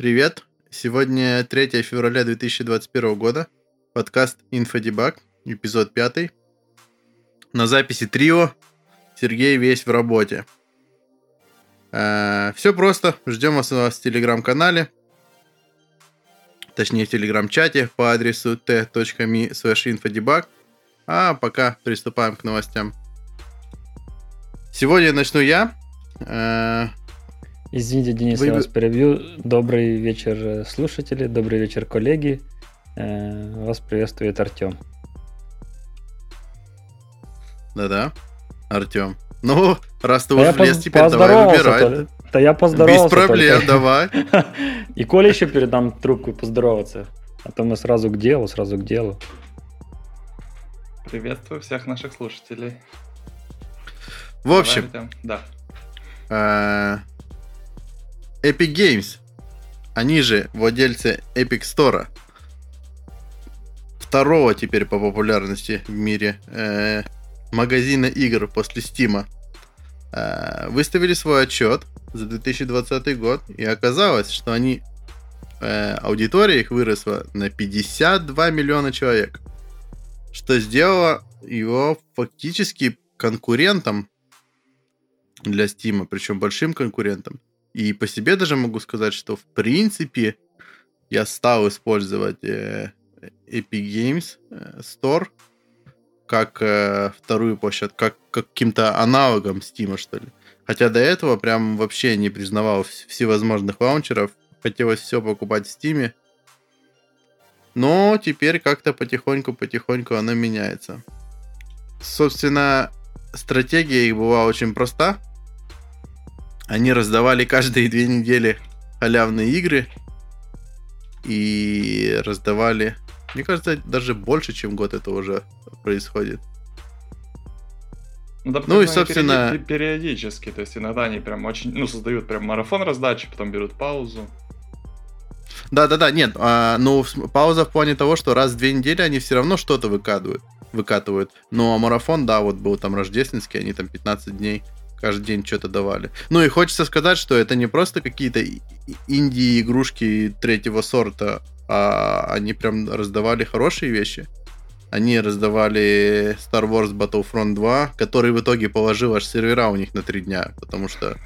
Привет! Сегодня 3 февраля 2021 года. Подкаст Infodebug, эпизод 5. На записи трио. Сергей весь в работе. Э, все просто. Ждем вас в телеграм-канале. Точнее, в телеграм-чате по адресу t.me. А пока приступаем к новостям. Сегодня начну я. Э, Извините, Денис, Вы... я вас перебью. Добрый вечер, слушатели, добрый вечер, коллеги. Э, вас приветствует Артем. Да-да, Артем. Ну, раз ты да уже влез, теперь давай выбирай. Да я поздоровался. Без проблем, только. давай. И Коля еще передам трубку поздороваться. А то мы сразу к делу, сразу к делу. Приветствую всех наших слушателей. В общем, да. Epic Games, они же владельцы Epic Store, второго теперь по популярности в мире э, магазина игр после Steam, э, выставили свой отчет за 2020 год, и оказалось, что они э, аудитория их выросла на 52 миллиона человек, что сделало его фактически конкурентом для Steam, причем большим конкурентом. И по себе даже могу сказать, что в принципе я стал использовать э, Epic Games э, Store как э, вторую площадку, как, как каким-то аналогом Steam, что ли. Хотя до этого прям вообще не признавал всевозможных лаунчеров. Хотелось все покупать в Steam. Но теперь как-то потихоньку-потихоньку оно меняется. Собственно, стратегия их была очень проста. Они раздавали каждые две недели халявные игры. И раздавали, мне кажется, даже больше, чем год это уже происходит. Ну, да, ну и, собственно... Периодически, то есть иногда они прям очень, ну, создают прям марафон раздачи, потом берут паузу. Да-да-да, нет, а, ну, пауза в плане того, что раз в две недели они все равно что-то выкатывают, выкатывают. Ну, а марафон, да, вот был там рождественский, они там 15 дней каждый день что-то давали. Ну и хочется сказать, что это не просто какие-то инди-игрушки третьего сорта, а они прям раздавали хорошие вещи. Они раздавали Star Wars Battlefront 2, который в итоге положил аж сервера у них на три дня, потому что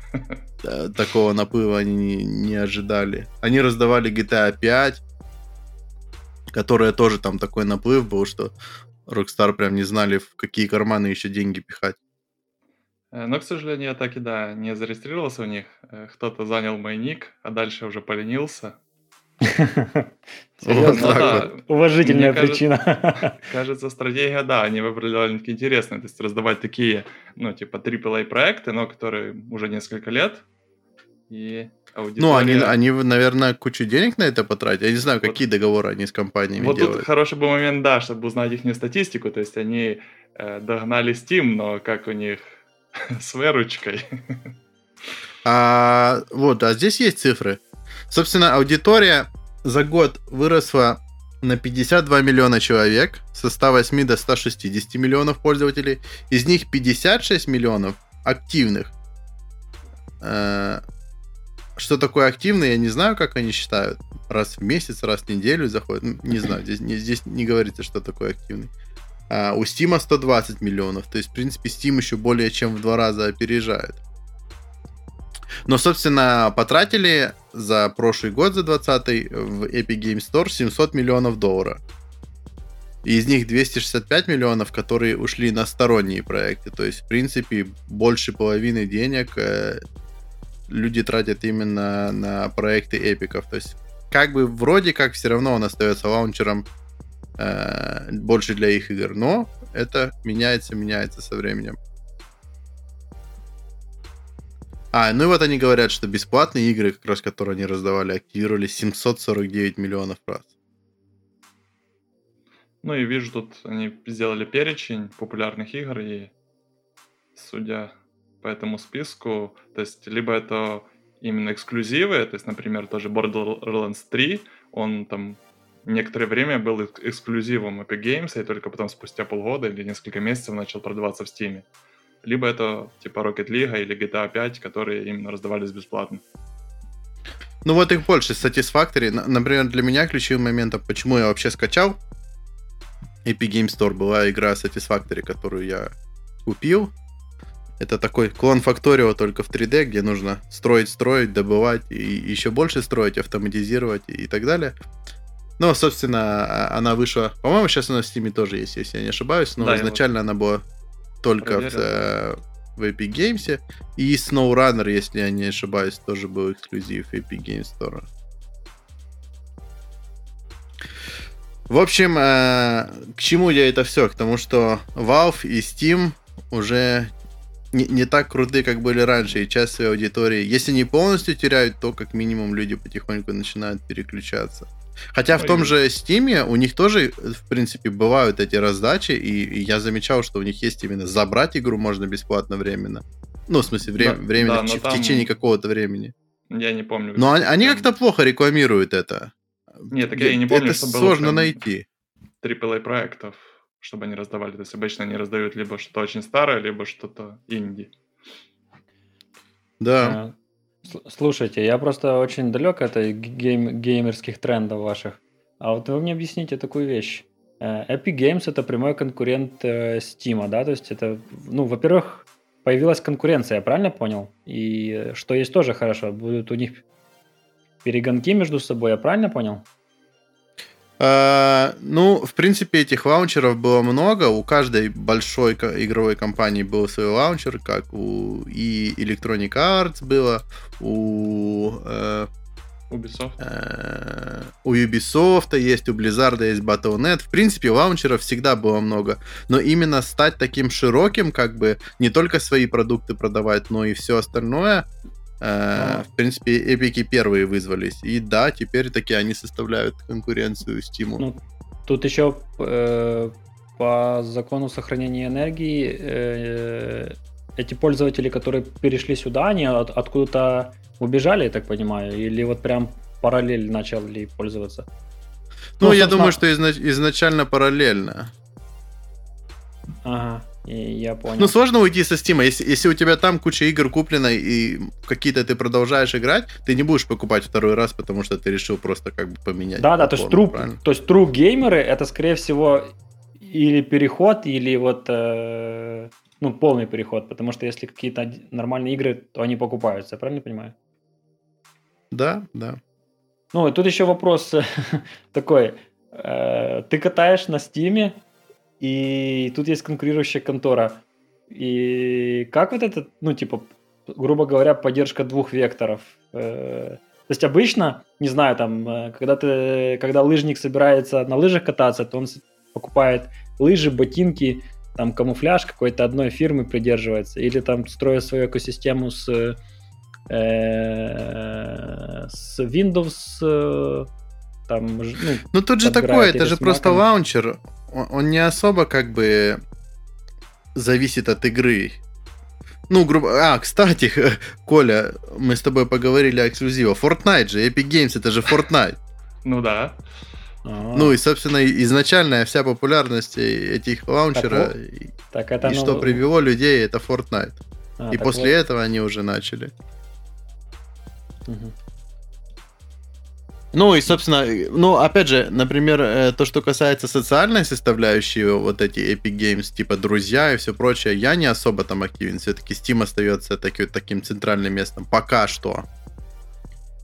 э, такого наплыва они не, ожидали. Они раздавали GTA 5, которая тоже там такой наплыв был, что Rockstar прям не знали, в какие карманы еще деньги пихать. Э, но, к сожалению, я так и да, не зарегистрировался у них. Э, кто-то занял мой ник, а дальше уже поленился. Уважительная причина. Кажется, стратегия, да, они выбрали довольно-таки интересную. То есть раздавать такие, ну, типа AAA проекты, но которые уже несколько лет. И аудитория... Ну, они, они, наверное, кучу денег на это потратили. Я не знаю, какие договоры они с компаниями вот делают. Вот тут хороший был момент, да, чтобы узнать их статистику. То есть они э, догнали Steam, но как у них с выручкой. А, вот, а здесь есть цифры. Собственно, аудитория за год выросла на 52 миллиона человек, со 108 до 160 миллионов пользователей. Из них 56 миллионов активных. Э, что такое активный, я не знаю, как они считают. Раз в месяц, раз в неделю заходят. Не знаю, здесь, здесь не говорится, что такое активный. А у Steam 120 миллионов. То есть, в принципе, Steam еще более чем в два раза опережает. Но, собственно, потратили за прошлый год, за 20 в Epic Game Store 700 миллионов долларов. И из них 265 миллионов, которые ушли на сторонние проекты. То есть, в принципе, больше половины денег э, люди тратят именно на проекты эпиков. То есть, как бы вроде как все равно он остается лаунчером э, больше для их игр, но это меняется, меняется со временем. А, ну и вот они говорят, что бесплатные игры, как раз которые они раздавали, активировали 749 миллионов раз. Ну и вижу, тут они сделали перечень популярных игр, и судя по этому списку, то есть либо это именно эксклюзивы, то есть, например, тоже Borderlands 3, он там некоторое время был эксклюзивом Epic Games, и только потом спустя полгода или несколько месяцев начал продаваться в Steam. Либо это типа Rocket League или GTA 5, которые именно раздавались бесплатно. Ну вот их больше, Satisfactory. Например, для меня ключевым моментом, почему я вообще скачал Epic Game Store, была игра Satisfactory, которую я купил. Это такой клон Factorio только в 3D, где нужно строить, строить, добывать и еще больше строить, автоматизировать и так далее. Ну, собственно, а, она вышла... По-моему, сейчас она в Steam тоже есть, если я не ошибаюсь, но да, изначально вот она была только в, э, в Epic Games. И SnowRunner, если я не ошибаюсь, тоже был эксклюзив Epic Games Store. В общем, э, к чему я это все? К тому, что Valve и Steam уже не, не так круты, как были раньше, и часть своей аудитории, если не полностью теряют, то как минимум люди потихоньку начинают переключаться. Хотя в том же Steam у них тоже, в принципе, бывают эти раздачи, и, и я замечал, что у них есть именно забрать игру можно бесплатно временно. Ну, в смысле, время, да, временно, да, в, там... в течение какого-то времени. Я не помню. Но они, они как-то плохо рекламируют это. Нет, так я и не помню, это что сложно было найти. AAA проектов, чтобы они раздавали. То есть обычно они раздают либо что-то очень старое, либо что-то инди. Да. Слушайте, я просто очень далек от гейм, геймерских трендов ваших. А вот вы мне объясните такую вещь. Э, Epic Games это прямой конкурент э, Steam, да? То есть это, ну, во-первых, появилась конкуренция, я правильно понял? И что есть тоже хорошо, будут у них перегонки между собой, я правильно понял? А, ну, в принципе, этих лаунчеров было много. У каждой большой игровой компании был свой лаунчер, как у и Electronic Arts было, у э, Ubisoft. Э, у Ubisoft есть, у Blizzard есть Battle.net. В принципе, лаунчеров всегда было много. Но именно стать таким широким, как бы не только свои продукты продавать, но и все остальное, Э, в принципе, эпики первые вызвались. И да, теперь таки они составляют конкуренцию Steam. Ну, тут еще э, по закону сохранения энергии э, эти пользователи, которые перешли сюда, они от, откуда-то убежали, я так понимаю, или вот прям параллель начали пользоваться? Ну, ну я думаю, что изнач- изначально параллельно. Ага. И я понял. Ну, сложно уйти со Steam. Если, если у тебя там куча игр куплена и какие-то ты продолжаешь играть, ты не будешь покупать второй раз, потому что ты решил просто как бы поменять. Да, да, то есть, true, то есть true геймеры это, скорее всего, или переход, или вот э, ну, полный переход. Потому что если какие-то нормальные игры, то они покупаются, я правильно понимаю? Да, да. Ну, и тут еще вопрос такой. Э, ты катаешь на Стиме, и тут есть конкурирующая контора. И как вот это, ну, типа, грубо говоря, поддержка двух векторов? Э, то есть обычно, не знаю, там, э, когда ты, когда лыжник собирается на лыжах кататься, то он покупает лыжи, ботинки, там камуфляж какой-то одной фирмы придерживается, или там строит свою экосистему с, э, с Windows, там, ну, ну тут же такое, это же просто лаунчер, он, он не особо как бы зависит от игры. Ну, грубо... А, кстати, Коля, мы с тобой поговорили о эксклюзиве. Fortnite же, Epic Games, это же Fortnite. Ну да. Ну и, собственно, изначальная вся популярность этих лаунчера так, и, так это и что привело людей, это Fortnite. А, и после вот... этого они уже начали. Угу. Ну и, собственно, ну, опять же, например, э, то, что касается социальной составляющей, вот эти Epic Games, типа друзья и все прочее, я не особо там активен. Все-таки Steam остается таки, таким центральным местом. Пока что.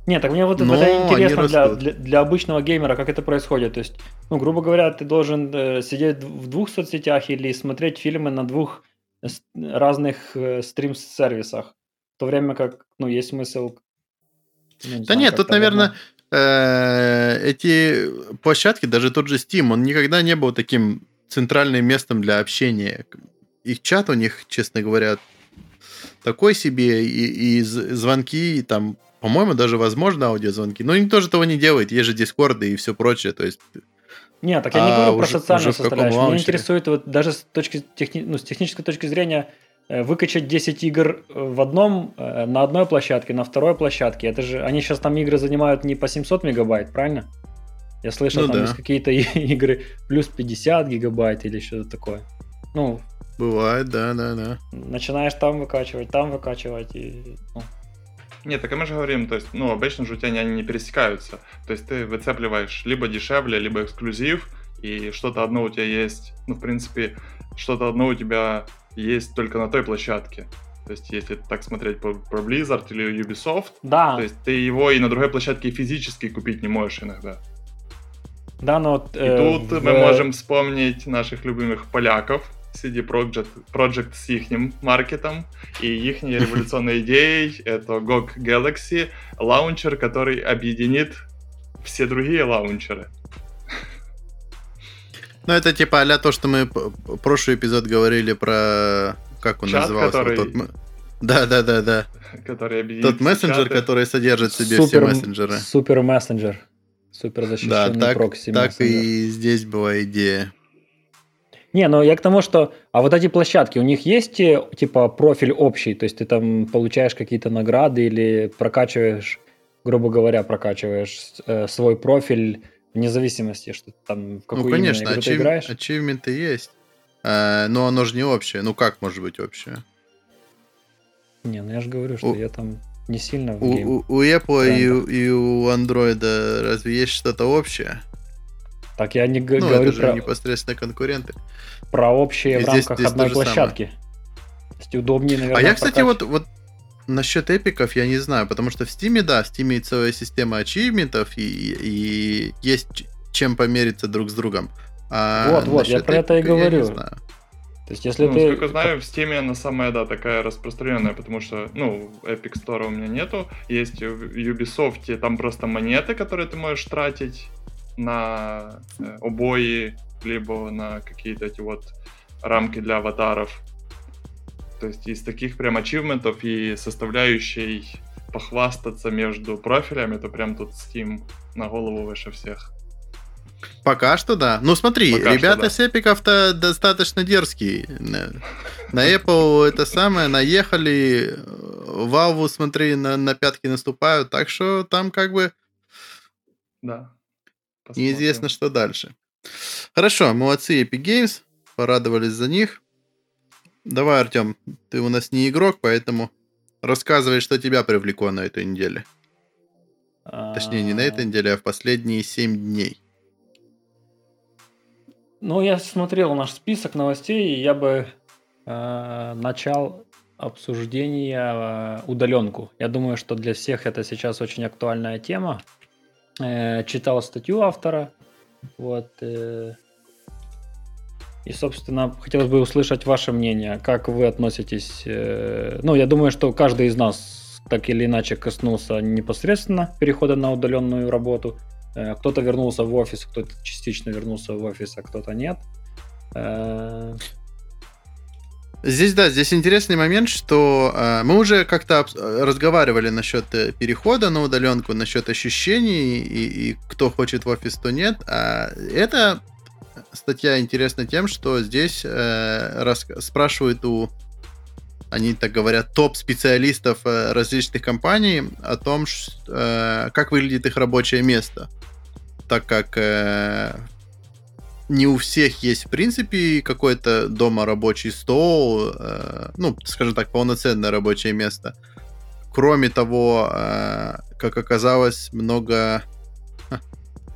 Нет, так мне вот Но это интересно для, для, для обычного геймера, как это происходит. То есть, ну, грубо говоря, ты должен э, сидеть в двух соцсетях или смотреть фильмы на двух разных э, стрим-сервисах. В то время как, ну, есть смысл ну, не да знаю, нет, тут, наверное, Э, эти площадки, даже тот же Steam, он никогда не был таким центральным местом для общения. Их чат у них, честно говоря, такой себе, и, и звонки, и там, по-моему, даже возможно аудиозвонки. Но никто же того не делает, есть же дискорды и все прочее, то есть... Нет, так я не а говорю уже, про социальную составляющую. Меня интересует вот даже с, точки, техни... ну, с технической точки зрения выкачать 10 игр э, в одном, э, на одной площадке, на второй площадке. Это же, они сейчас там игры занимают не по 700 мегабайт, правильно? Я слышал, ну, там да. есть какие-то игры плюс 50 гигабайт или что-то такое. Ну, Бывает, да, да, да. Начинаешь там выкачивать, там выкачивать. И, ну. Нет, так и мы же говорим, то есть, ну, обычно же у тебя они не пересекаются. То есть ты выцепливаешь либо дешевле, либо эксклюзив, и что-то одно у тебя есть, ну, в принципе, что-то одно у тебя есть только на той площадке. То есть, если так смотреть про, про Blizzard или Ubisoft, Да, то есть ты его и на другой площадке физически купить не можешь иногда. да, но вот, И э, тут в- мы можем вспомнить наших любимых поляков, CD Projekt, Project с их маркетом и их революционной идеей это GOG Galaxy, лаунчер, который объединит все другие лаунчеры. Ну, это типа а то, что мы прошлый эпизод говорили про... Как он Чат, назывался? который- тот Да, да, да, да. который Тот все мессенджер, чаты. который содержит в себе все супер, мессенджеры. супер мессенджер. Супер Да, защищенный так, прокси так мессенджер. и здесь была идея. Не, ну я к тому, что... А вот эти площадки, у них есть, э, типа, профиль общий? То есть ты там получаешь какие-то награды или прокачиваешь, грубо говоря, прокачиваешь э, свой профиль вне зависимости, что ты там в какую ну, конечно, игру ты ачив- играешь? ачивменты есть. А, но оно же не общее. Ну, как может быть общее? Не, ну я же говорю, что У- я там не сильно в У, гейм. у- у Apple и, у- и у Android разве есть что-то общее? Так я не Ну, говорю это же про, непосредственно конкуренты. про общие И в здесь- рамках здесь одной же самое. площадки. То есть удобнее, наверное, а я, кстати, прокач- вот, вот насчет эпиков я не знаю, потому что в Steam, да, в Steam есть целая система ачивментов, и, и есть чем помериться друг с другом. А Вот, вот, я про это и эпика я не говорю. знаю. То есть если Ну, ты... насколько знаю, в Steam она самая, да, такая распространенная, потому что, ну, Epic Store у меня нету. Есть в Ubisoft, там просто монеты, которые ты можешь тратить на э, обои, либо на какие-то эти вот рамки для аватаров. То есть из таких прям ачивментов и составляющей похвастаться между профилями, то прям тут Steam на голову выше всех. Пока что да. Ну смотри, Пока ребята да. с эпиков-то достаточно дерзкие. На, на Apple это самое, наехали, Valve, смотри, на, на пятки наступают, так что там как бы Да. Посмотрим. неизвестно, что дальше. Хорошо, молодцы Epic Games, порадовались за них. Давай, Артем, ты у нас не игрок, поэтому рассказывай, что тебя привлекло на этой неделе. Точнее, не на этой неделе, а в последние 7 дней. Ну, я смотрел наш список новостей, и я бы э, начал обсуждение э, удаленку. Я думаю, что для всех это сейчас очень актуальная тема. Э, читал статью автора, вот. э, и, собственно, хотелось бы услышать ваше мнение, как вы относитесь. э, ну, я думаю, что каждый из нас так или иначе коснулся непосредственно перехода на удаленную работу. Э, Кто-то вернулся в офис, кто-то частично вернулся в офис, а кто-то нет. Э, Здесь, да, здесь интересный момент, что э, мы уже как-то разговаривали насчет перехода на удаленку, насчет ощущений и, и кто хочет в офис, то нет. А эта статья интересна тем, что здесь э, рас- спрашивают у, они так говорят, топ-специалистов э, различных компаний о том, ш- э, как выглядит их рабочее место. Так как э, не у всех есть, в принципе, какой-то дома рабочий стол, э, ну, скажем так, полноценное рабочее место. Кроме того, э, как оказалось, много,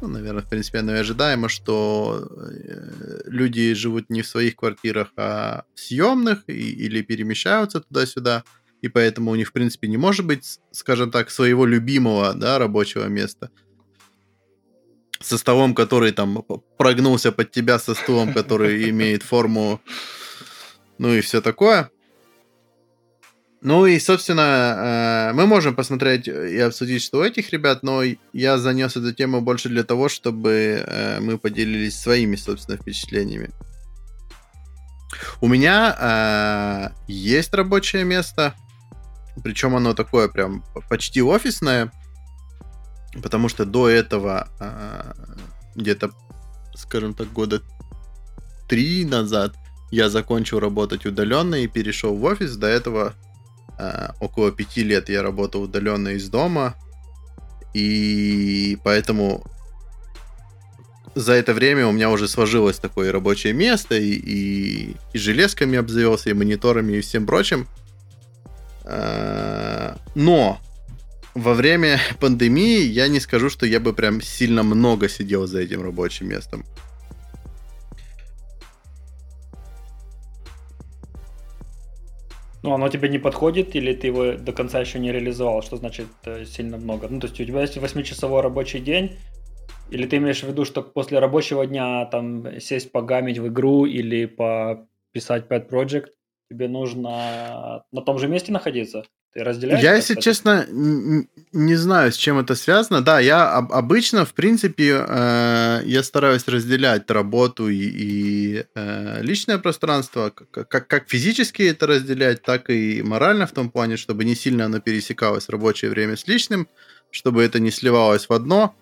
ну, наверное, в принципе, оно и ожидаемо, что э, люди живут не в своих квартирах, а в съемных и- или перемещаются туда-сюда, и поэтому у них, в принципе, не может быть, скажем так, своего любимого, да, рабочего места со столом, который там прогнулся под тебя, со стулом, который имеет форму, ну и все такое. Ну и, собственно, э, мы можем посмотреть и обсудить, что у этих ребят, но я занес эту тему больше для того, чтобы э, мы поделились своими, собственно, впечатлениями. У меня э, есть рабочее место, причем оно такое прям почти офисное, потому что до этого где-то, скажем так, года три назад я закончил работать удаленно и перешел в офис. До этого около пяти лет я работал удаленно из дома, и поэтому за это время у меня уже сложилось такое рабочее место, и, и, и железками обзавелся, и мониторами, и всем прочим. А, Но во время пандемии я не скажу, что я бы прям сильно много сидел за этим рабочим местом. Ну, оно тебе не подходит, или ты его до конца еще не реализовал? Что значит э, сильно много? Ну, то есть у тебя есть 8-часовой рабочий день, или ты имеешь в виду, что после рабочего дня там сесть погамить в игру или пописать pet project, тебе нужно на том же месте находиться? Ты разделяешь? Я, если честно, не знаю, с чем это связано. Да, я обычно, в принципе, э, я стараюсь разделять работу и, и э, личное пространство, как, как физически это разделять, так и морально в том плане, чтобы не сильно оно пересекалось рабочее время с личным, чтобы это не сливалось в одно.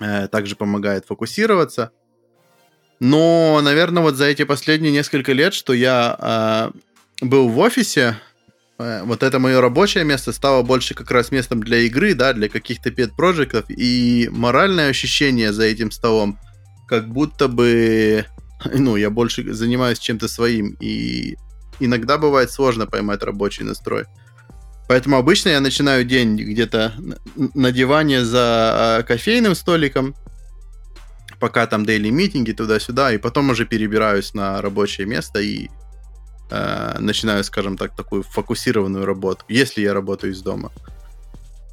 Э, также помогает фокусироваться. Но, наверное, вот за эти последние несколько лет, что я э, был в офисе, Э, вот это мое рабочее место стало больше как раз местом для игры, да, для каких-то пет-проектов, и моральное ощущение за этим столом, как будто бы, ну, я больше занимаюсь чем-то своим, и иногда бывает сложно поймать рабочий настрой. Поэтому обычно я начинаю день где-то на диване за а, кофейным столиком, пока там дейли митинги туда-сюда, и потом уже перебираюсь на рабочее место и э, начинаю, скажем так, такую фокусированную работу, если я работаю из дома.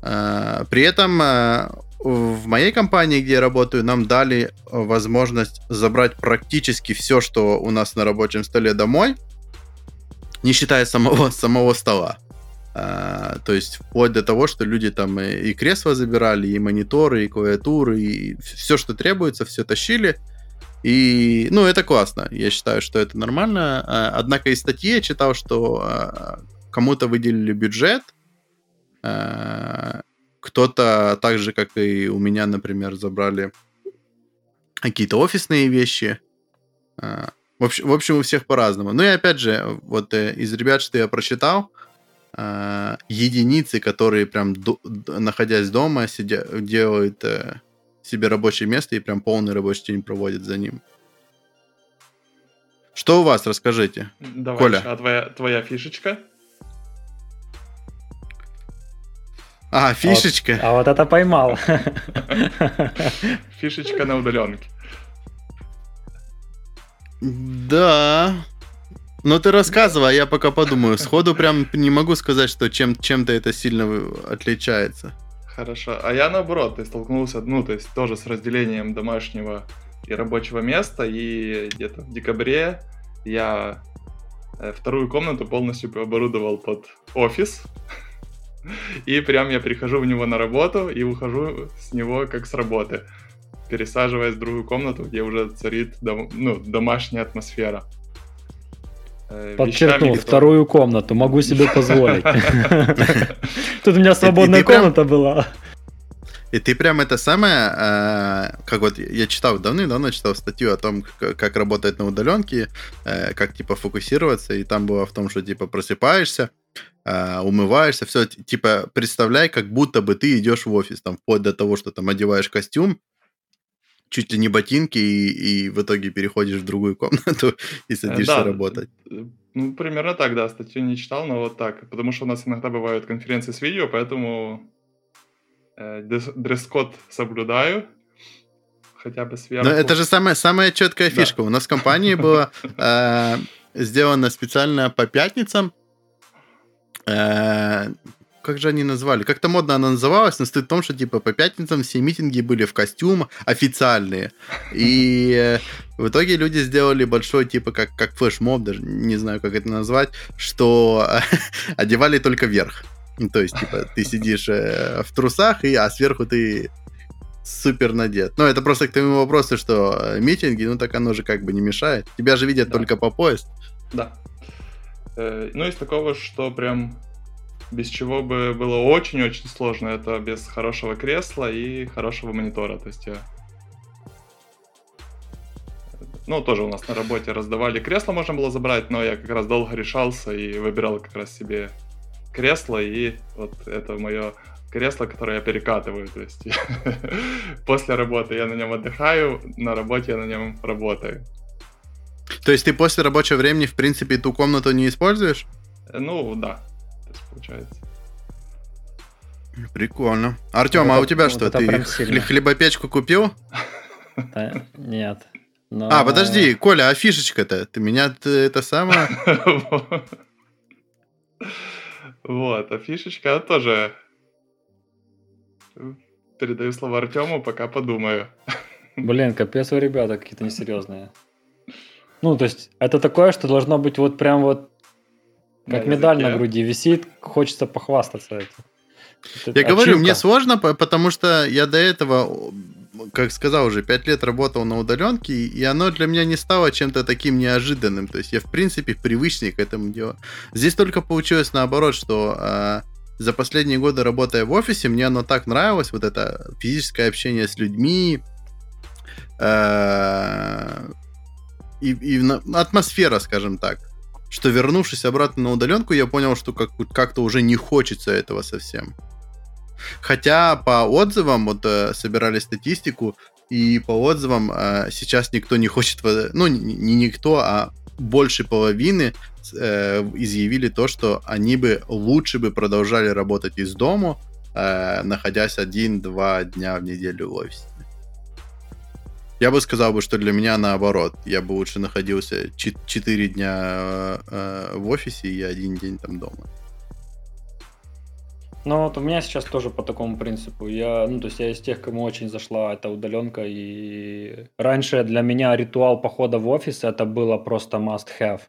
Э, при этом э, в моей компании, где я работаю, нам дали возможность забрать практически все, что у нас на рабочем столе домой, не считая самого, самого стола. Uh, то есть вплоть до того, что люди там и, и кресла забирали, и мониторы, и клавиатуры, и все, что требуется, все тащили. И, ну, это классно. Я считаю, что это нормально. А, однако из статьи я читал, что а, кому-то выделили бюджет, а, кто-то так же, как и у меня, например, забрали какие-то офисные вещи. В общем, в общем, у всех по-разному. Ну и опять же, вот э, из ребят, что я прочитал, единицы, которые прям находясь дома, сидя, делают э, себе рабочее место и прям полный рабочий день проводит за ним. Что у вас, расскажите. Давай, Коля. А твоя, твоя фишечка? А, фишечка. А вот, а вот это поймал. Фишечка на удаленке. Да. Ну ты рассказывай, а я пока подумаю. Сходу прям не могу сказать, что чем, чем-то это сильно отличается. Хорошо. А я наоборот, есть столкнулся, ну, то есть тоже с разделением домашнего и рабочего места, и где-то в декабре я э, вторую комнату полностью оборудовал под офис. И прям я прихожу в него на работу и ухожу с него как с работы, пересаживаясь в другую комнату, где уже царит дом, ну, домашняя атмосфера. Э, Подчеркнул, вторую комнату, могу себе позволить. Тут у меня свободная комната была. И ты прям это самое, э, как вот я читал давным-давно, читал статью о том, как, работает на удаленке, э, как типа фокусироваться, и там было в том, что типа просыпаешься, умываешься, все, типа представляй, как будто бы ты идешь в офис, там, вплоть до того, что там одеваешь костюм, чуть ли не ботинки, и, и в итоге переходишь в другую комнату и садишься да, работать. Ну, примерно так, да, статью не читал, но вот так. Потому что у нас иногда бывают конференции с видео, поэтому э, дресс-код соблюдаю, хотя бы сверху. Но это же самая, самая четкая фишка. Да. У нас в компании было э, сделано специально по пятницам. Э, как же они назвали? Как-то модно она называлась, но стоит в том, что типа по пятницам все митинги были в костюмах официальные. И э, в итоге люди сделали большой, типа, как, как флешмоб, даже не знаю, как это назвать, что одевали только верх. Ну, то есть, типа, ты сидишь э, в трусах, и, а сверху ты супер надет. Ну, это просто к тому вопросу, что э, митинги, ну, так оно же как бы не мешает. Тебя же видят да. только по поезд. Да. Ну, из такого, что прям без чего бы было очень-очень сложно. Это без хорошего кресла и хорошего монитора. То есть я... Ну, тоже у нас на работе раздавали кресло, можно было забрать, но я как раз долго решался и выбирал как раз себе кресло, и вот это мое кресло, которое я перекатываю. То есть после работы я на нем отдыхаю, на работе я на нем работаю. То есть ты после рабочего времени, в принципе, ту комнату не используешь? Ну, да, получается. Прикольно. Артем, а это- у тебя вот что? Ты сильно. хлебопечку купил? Да, Нет. Но- А, подожди, Коля, а фишечка-то? Ты меня ты это самое... Вот, а фишечка тоже... Передаю слово Артему, пока подумаю. Блин, капец вы, ребята, какие-то несерьезные. Ну, то есть, это такое, что должно быть вот прям вот как На медаль на языке. груди висит, хочется похвастаться этим. Это Я говорю, мне сложно, по- потому что я до этого, как сказал уже, пять лет работал на удаленке, и оно для меня не стало чем-то таким неожиданным. То есть я, в принципе, привычнее к этому делу. Здесь только получилось наоборот, что а, за последние годы, работая в офисе, мне оно так нравилось, вот это физическое общение с людьми, а, и, и на- атмосфера, скажем так. Что вернувшись обратно на удаленку, я понял, что как, как-то уже не хочется этого совсем. Хотя по отзывам, вот э, собирали статистику, и по отзывам э, сейчас никто не хочет, во- ну не, никто, а больше половины э, изъявили то, что они бы лучше бы продолжали работать из дому, э, находясь один-два дня в неделю в офисе. Я бы сказал бы, что для меня наоборот. Я бы лучше находился 4 дня э, э, в офисе и один день там дома. Ну, вот у меня сейчас тоже по такому принципу. Я, ну, то есть я из тех, кому очень зашла эта удаленка. И раньше для меня ритуал похода в офис это было просто must-have.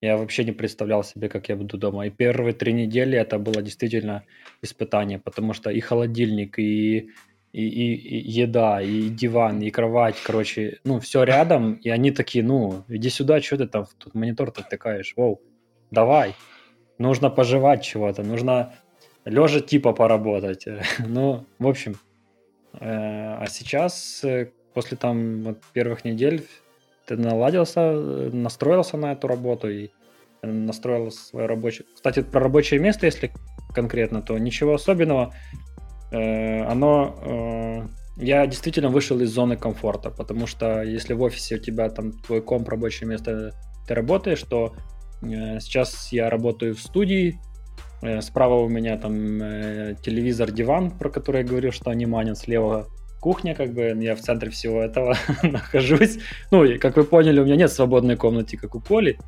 Я вообще не представлял себе, как я буду дома. И первые три недели это было действительно испытание, потому что и холодильник, и, и, и- и еда, и диван, и кровать, короче, ну, все рядом. И они такие, ну, иди сюда, что ты там, тут монитор-то тыкаешь, воу, давай. Нужно пожевать чего-то, нужно лежа типа поработать. ну, в общем, э, а сейчас, э, после там вот первых недель, ты наладился, э, настроился на эту работу и настроил свое рабочее... Кстати, про рабочее место, если конкретно, то ничего особенного. Э, оно... э, я действительно вышел из зоны комфорта, потому что если в офисе у тебя там твой комп, рабочее место, ты работаешь, то э, сейчас я работаю в студии, Справа у меня там телевизор, диван, про который я говорил, что они манят. Слева кухня, как бы я в центре всего этого нахожусь. Ну, и, как вы поняли, у меня нет свободной комнаты, как у Коли,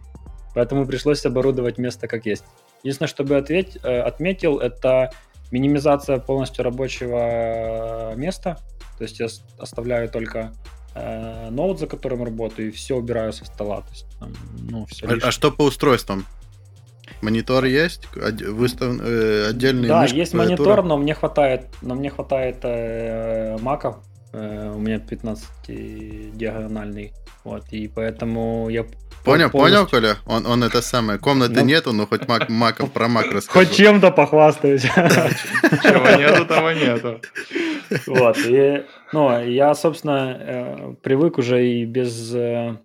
поэтому пришлось оборудовать место как есть. Единственное, что бы ответь, отметил, это минимизация полностью рабочего места. То есть я оставляю только э, ноут, за которым работаю, и все убираю со стола. То есть, там, ну, все А, а что по устройствам? Монитор есть? Выстав... э, отдельный Да, мышка, есть клавиатура? монитор, но мне хватает, но мне хватает э, маков. Э, у меня 15 диагональный. Вот, и поэтому я Понял, полностью- понял, Коля? Он, он это самое. Комнаты Ну. нету, но хоть мак, маком про мак расскажу. Хоть чем-то похвастаюсь. Чего нету, того нету. Вот, и, ну, я, собственно, э, привык уже и без, э,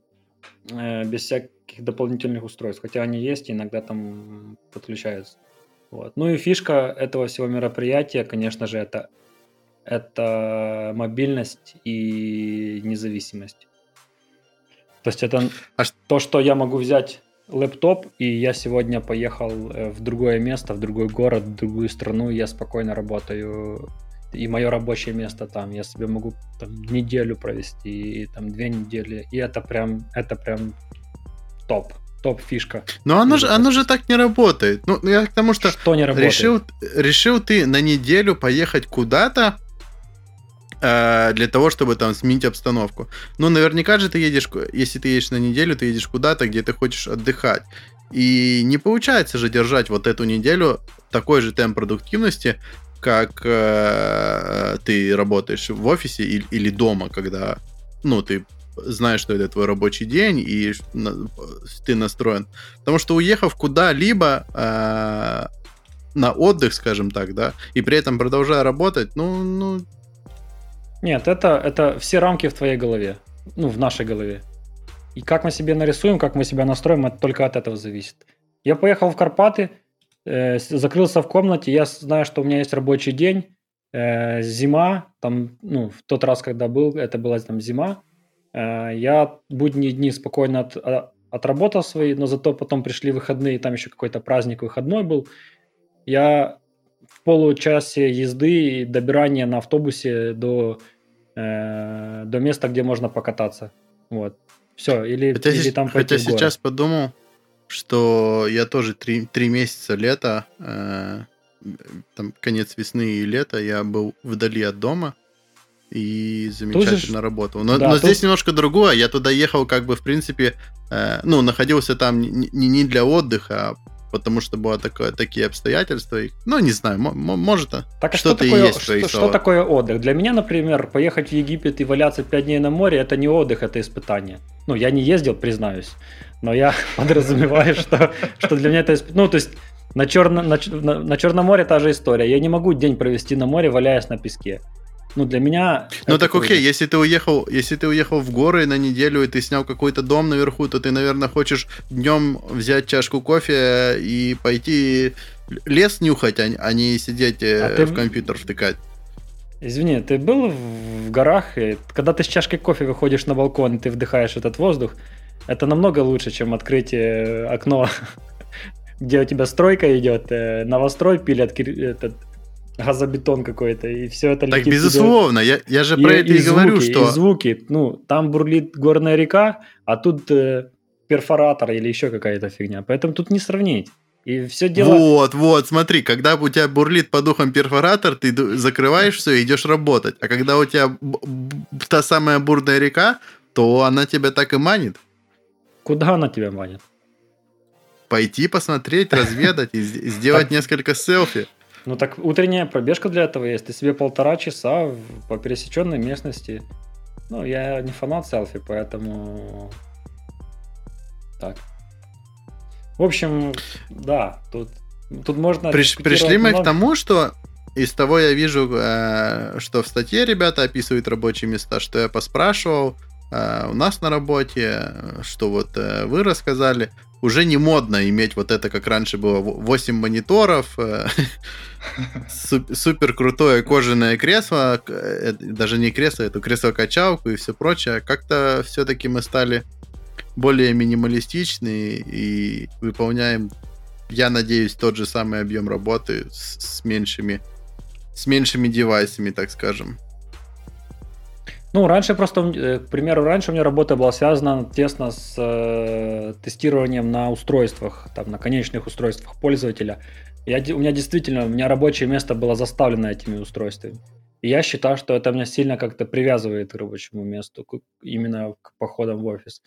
э, без всяких дополнительных устройств, хотя они есть, иногда там подключаются. Вот. Ну и фишка этого всего мероприятия, конечно же, это, это мобильность и независимость. То есть это А то, что я могу взять лэптоп, и я сегодня поехал э, в другое место, в другой город, в другую страну, и я спокойно работаю и мое рабочее место там, я себе могу там неделю провести, и там две недели, и это прям, это прям топ, топ фишка. Но оно же, оно же так не работает. Ну, я к тому, что Что не работает? решил, решил ты на неделю поехать куда-то э, для того, чтобы там сменить обстановку. Ну, наверняка же ты едешь, если ты едешь на неделю, ты едешь куда-то, где ты хочешь отдыхать. И не получается же держать вот эту неделю такой же темп продуктивности, как э, ты работаешь в офисе или, или дома, когда, ну, ты знаешь, что это твой рабочий день, и ты настроен. Потому что уехав куда-либо э, на отдых, скажем так, да, и при этом продолжая работать, ну, ну, Нет, это, это все рамки в твоей голове, ну, в нашей голове. И как мы себе нарисуем, как мы себя настроим, это только от этого зависит. Я поехал в Карпаты, э, закрылся в комнате, я знаю, что у меня есть рабочий день, э, зима, там, ну, в тот раз, когда был, это была там зима, э, я будние дни спокойно от- а- отработал свои, но зато потом пришли выходные, там еще какой-то праздник выходной был, я получасе езды и добирания на автобусе до, э, до места, где можно покататься. Вот. Все, или, Хотя, или там хотя в город. сейчас подумал, что я тоже три, три месяца лета, э, там конец весны и лета, я был вдали от дома и замечательно работал. Но, да, но тут- здесь немножко другое. Я туда ехал, как бы, в принципе, э, ну, находился там не- не для отдыха, а потому что было такое, такие обстоятельства. И, ну, не знаю, мо- мо- может, Так а что-то что, и такое, есть в твоих что, что такое отдых? Для меня, например, поехать в Египет и валяться 5 дней на море, это не отдых, это испытание. Ну, я не ездил, признаюсь, но я подразумеваю, что, что для меня это испытание. Ну, то есть на, Черно, на, Ч- на, на Черном море та же история. Я не могу день провести на море, валяясь на песке. Ну, для меня... Ну так окей, круто. если ты уехал, если ты уехал в горы на неделю и ты снял какой-то дом наверху, то ты, наверное, хочешь днем взять чашку кофе и пойти лес нюхать, а не- а не сидеть э, А ты- в компьютер втыкать. Извини, ты был в горах, и когда ты с чашкой кофе выходишь на балкон, и ты вдыхаешь этот воздух, это намного лучше, чем открыть э, окно, где у тебя стройка идет, э, новострой пилят этот газобетон какой-то, и все это Так, безусловно, я, я же И- про это и, говорю, звуки, что... И звуки, ну, там бурлит горная река, а тут э, перфоратор или еще какая-то фигня, поэтому тут не сравнить. И все дело... Вот, вот, смотри, когда у тебя бурлит по духам перфоратор, ты закрываешь все и идешь работать. А когда у тебя та самая бурная река, то она тебя так и манит. Куда она тебя манит? Пойти посмотреть, разведать и сделать несколько селфи. Ну так утренняя пробежка для этого есть. Ты себе полтора часа по пересеченной местности. Ну, я не фанат селфи, поэтому... Так. В общем, да, тут, тут можно... Приш- пришли мы к много. тому, что из того я вижу, э, что в статье ребята описывают рабочие места, что я поспрашивал э, у нас на работе, э, что вот вы рассказали, уже не модно иметь вот это, как раньше было, 8 мониторов, э, суп- супер крутое кожаное кресло, э, даже не кресло, это кресло-качалку и все прочее. Как-то все-таки мы стали более минималистичны и выполняем я надеюсь, тот же самый объем работы с, с меньшими с меньшими девайсами, так скажем. Ну, раньше просто, э, к примеру, раньше у меня работа была связана тесно с э, тестированием на устройствах, там, на конечных устройствах пользователя. Я, у меня действительно, у меня рабочее место было заставлено этими устройствами. И я считаю, что это меня сильно как-то привязывает к рабочему месту, к- именно к походам в офис.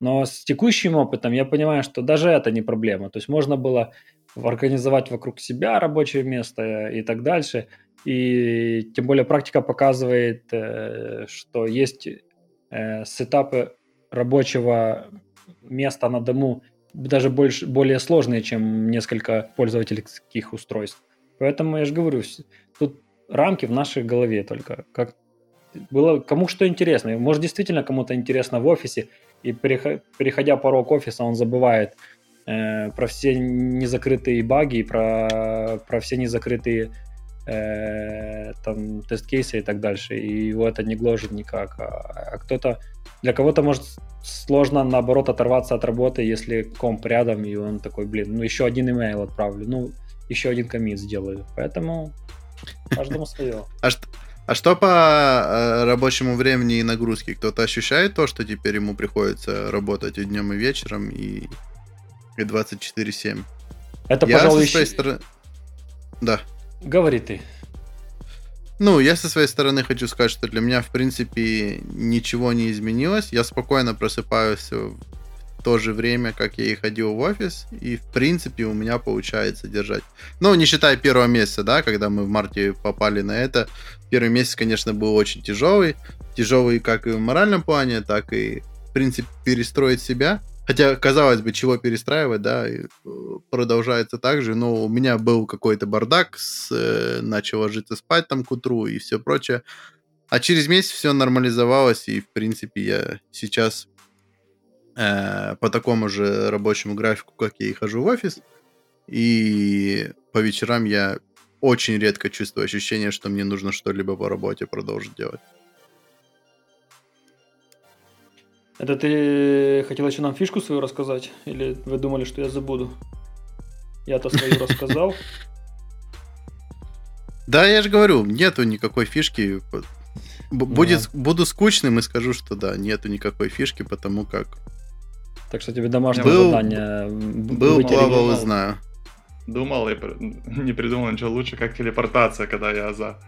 Но с текущим опытом я понимаю, что даже это не проблема. То есть можно было организовать вокруг себя рабочее место и так дальше. И тем более практика показывает, э, что есть э, сетапы рабочего места на дому даже больше, более сложные, чем несколько пользовательских устройств. Поэтому я же говорю, тут рамки в нашей голове только. Как было кому что интересно. Может, действительно кому-то интересно в офисе, и переходя порог офиса, он забывает э, про все незакрытые баги, про, про все незакрытые э, там тест-кейсы и так дальше, и его это не гложет никак. А, а кто-то, для кого-то может сложно, наоборот, оторваться от работы, если комп рядом, и он такой, блин, ну еще один имейл отправлю, ну еще один комит сделаю. Поэтому каждому свое. А, что- а что по э, рабочему времени и нагрузке? Кто-то ощущает то, что теперь ему приходится работать и днем, и вечером, и, и 24-7? Это, Я пожалуй, со своей еще- стороны... Да. Говори ты. Ну, я со своей стороны хочу сказать, что для меня, в принципе, ничего не изменилось. Я спокойно просыпаюсь в то же время, как я и ходил в офис, и, в принципе, у меня получается держать. Ну, не считая первого месяца, да, когда мы в марте попали на это. Первый месяц, конечно, был очень тяжелый. Тяжелый как и в моральном плане, так и, в принципе, перестроить себя. Хотя, казалось бы, чего перестраивать, да, э, продолжается так же, но у меня был какой-то бардак, с, э, начал ложиться спать там к утру и все прочее. А через месяц все нормализовалось, и, в принципе, я сейчас э, по такому же рабочему графику, как я и хожу в офис, и по вечерам я очень редко чувствую ощущение, что мне нужно что-либо по работе продолжить делать. Это ты хотел еще нам фишку свою рассказать? Или вы думали, что я забуду? Я-то свою рассказал. Да, я же говорю, нету никакой фишки. Будет, буду скучным и скажу, что да, нету никакой фишки, потому как Так что тебе домашнее Был- задание был, плавал и знаю. Думал и не придумал ничего лучше, как телепортация, когда я за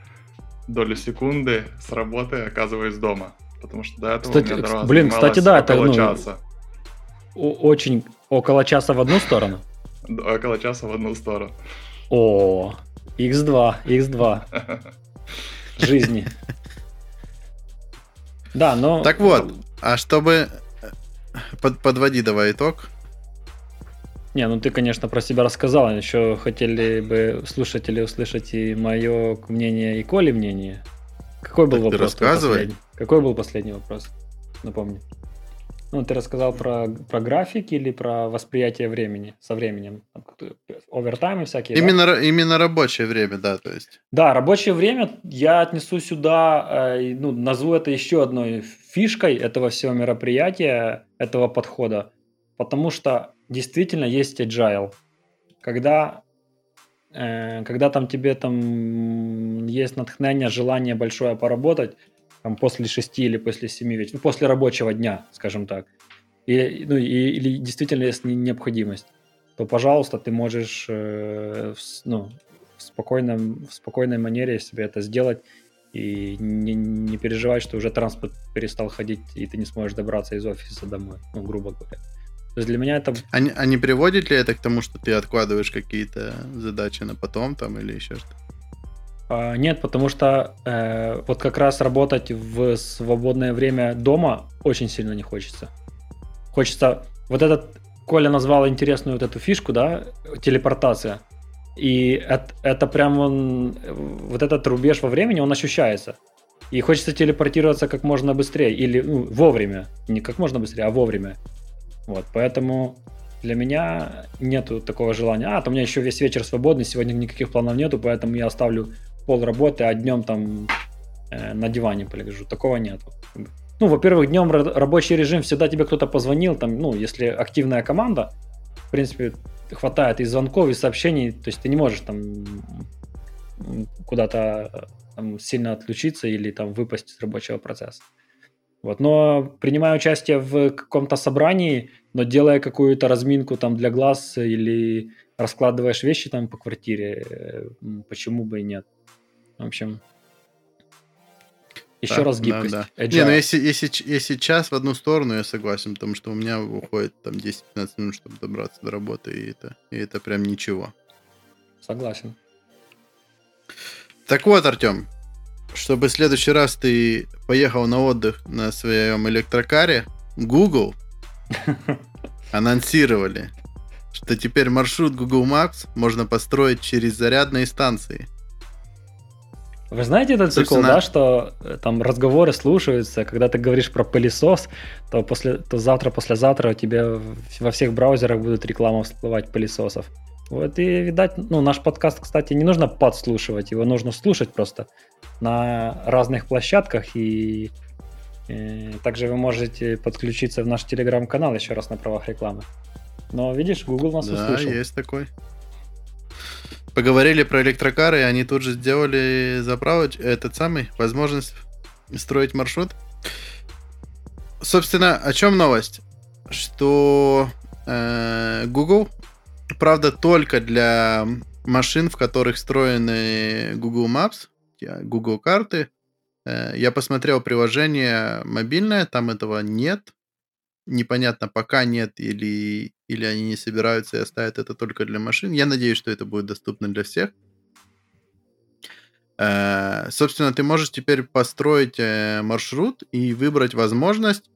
долю секунды с работы оказываюсь дома. Потому что до этого Кстати, у меня дорога блин, кстати, да, это, около ну, часа. О- Очень около часа в одну сторону. Около часа в одну сторону. О, X2, X2 жизни. Да, но... Так вот, а чтобы э, под, подводи давай итог. Не, ну ты, конечно, про себя рассказал. Еще хотели бы слушатели услышать и мое мнение, и Коли мнение. Какой был Так ты вопрос? твой рассказывай. последний? Какой был последний вопрос? Напомни. Ну, ты рассказал про, про график или про восприятие времени со временем? Овертаймы всякие, да? Именно, ра- именно рабочее время, да, то есть. Да, рабочее время я отнесу сюда, э, ну, назову это еще одной фишкой этого всего мероприятия, этого подхода, потому что действительно есть agile. Когда, э, когда там тебе там есть натхнение, желание большое поработать, там после 6 или после 7 вечера, ну, после рабочего дня, скажем так, и, ну, и, или действительно не- необходимость, то, пожалуйста, ты можешь э, в ну, в, спокойном, в спокойной манере себе это сделать и не, не переживать, что уже транспорт перестал ходить, и ты не сможешь добраться из офиса домой, ну, грубо говоря. То есть для меня это А не, а не приводит ли это к тому, что ты откладываешь какие-то задачи на потом там или еще что-то? А, Нет, потому что э, вот как раз работать в свободное время дома очень сильно не хочется. Хочется... Вот этот... Коля назвал интересную вот эту фишку, да, телепортация. И это, это прям он... Вот этот рубеж во времени, он ощущается. И хочется телепортироваться как можно быстрее. Или ну, вовремя. Не как можно быстрее, а вовремя. Вот, поэтому для меня нету такого желания. А, то у меня еще весь вечер свободный, сегодня никаких планов нету, поэтому я оставлю пол работы, а днем там э, на диване полежу. Такого нету. Ну, во-первых, днем ра- рабочий режим, всегда тебе кто-то позвонил, там, ну, если активная команда, в принципе, хватает и звонков, и сообщений, то есть ты не можешь там куда-то э, там, сильно отключиться или там выпасть из рабочего процесса. Вот, но принимая участие в каком-то собрании, но делая какую-то разминку там для глаз или раскладываешь вещи там по квартире, э, почему бы и нет. В общем, еще Да, раз да, гибкость. да. Agile. Не, ну если, если, если час в одну сторону, я согласен, потому что у меня уходит там 10-15 минут, чтобы добраться до работы, и это, и это прям ничего. Согласен. Так вот, Артем, чтобы в следующий раз ты поехал на отдых на своем электрокаре, Google анонсировали, что теперь маршрут Google Maps можно построить через зарядные станции. Вы знаете этот Собственно- да, что э, там разговоры слушаются, когда ты говоришь про пылесос, то, после, то завтра, послезавтра у тебя во всех браузерах будут реклама всплывать пылесосов. Вот и, видать, ну, наш подкаст, кстати, не нужно подслушивать, его нужно слушать просто на разных площадках, и э, также вы можете подключиться в наш телеграм-канал еще раз на правах рекламы. Но, видишь, Google нас да, услышал. есть такой. Поговорили про электрокары, и они тут же сделали заправоч... этот самый, возможность строить маршрут. Собственно, о чем новость? Что э, Google, правда, только для машин, в которых встроены Google Maps, Google карты. Э, я посмотрел приложение мобильное, там этого нет. Непонятно, пока нет или, или они не собираются и оставят это только для машин. Я надеюсь, что это будет доступно для всех. Э, Собственно, ты можешь теперь построить э, маршрут и выбрать возможность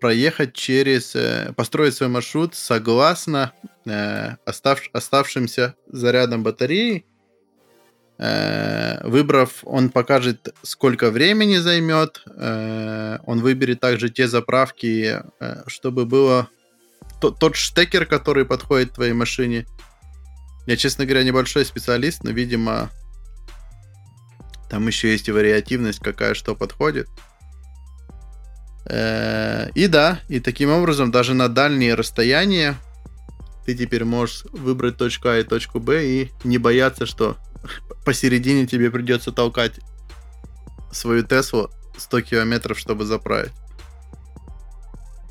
проехать через, э, построить свой маршрут согласно э, остав- оставшимся зарядам батареи. Э, Выбрав, он покажет, сколько времени займет. Э, Он выберет также те заправки, э, чтобы было то- тот штекер, который подходит твоей машине. Я, честно говоря, небольшой специалист, но, видимо, там еще есть и вариативность, какая что подходит. Э, И да, и таким образом даже на дальние расстояния ты теперь можешь выбрать точку А и точку Б и не бояться, что посередине тебе придется толкать свою Теслу 100 километров, чтобы заправить.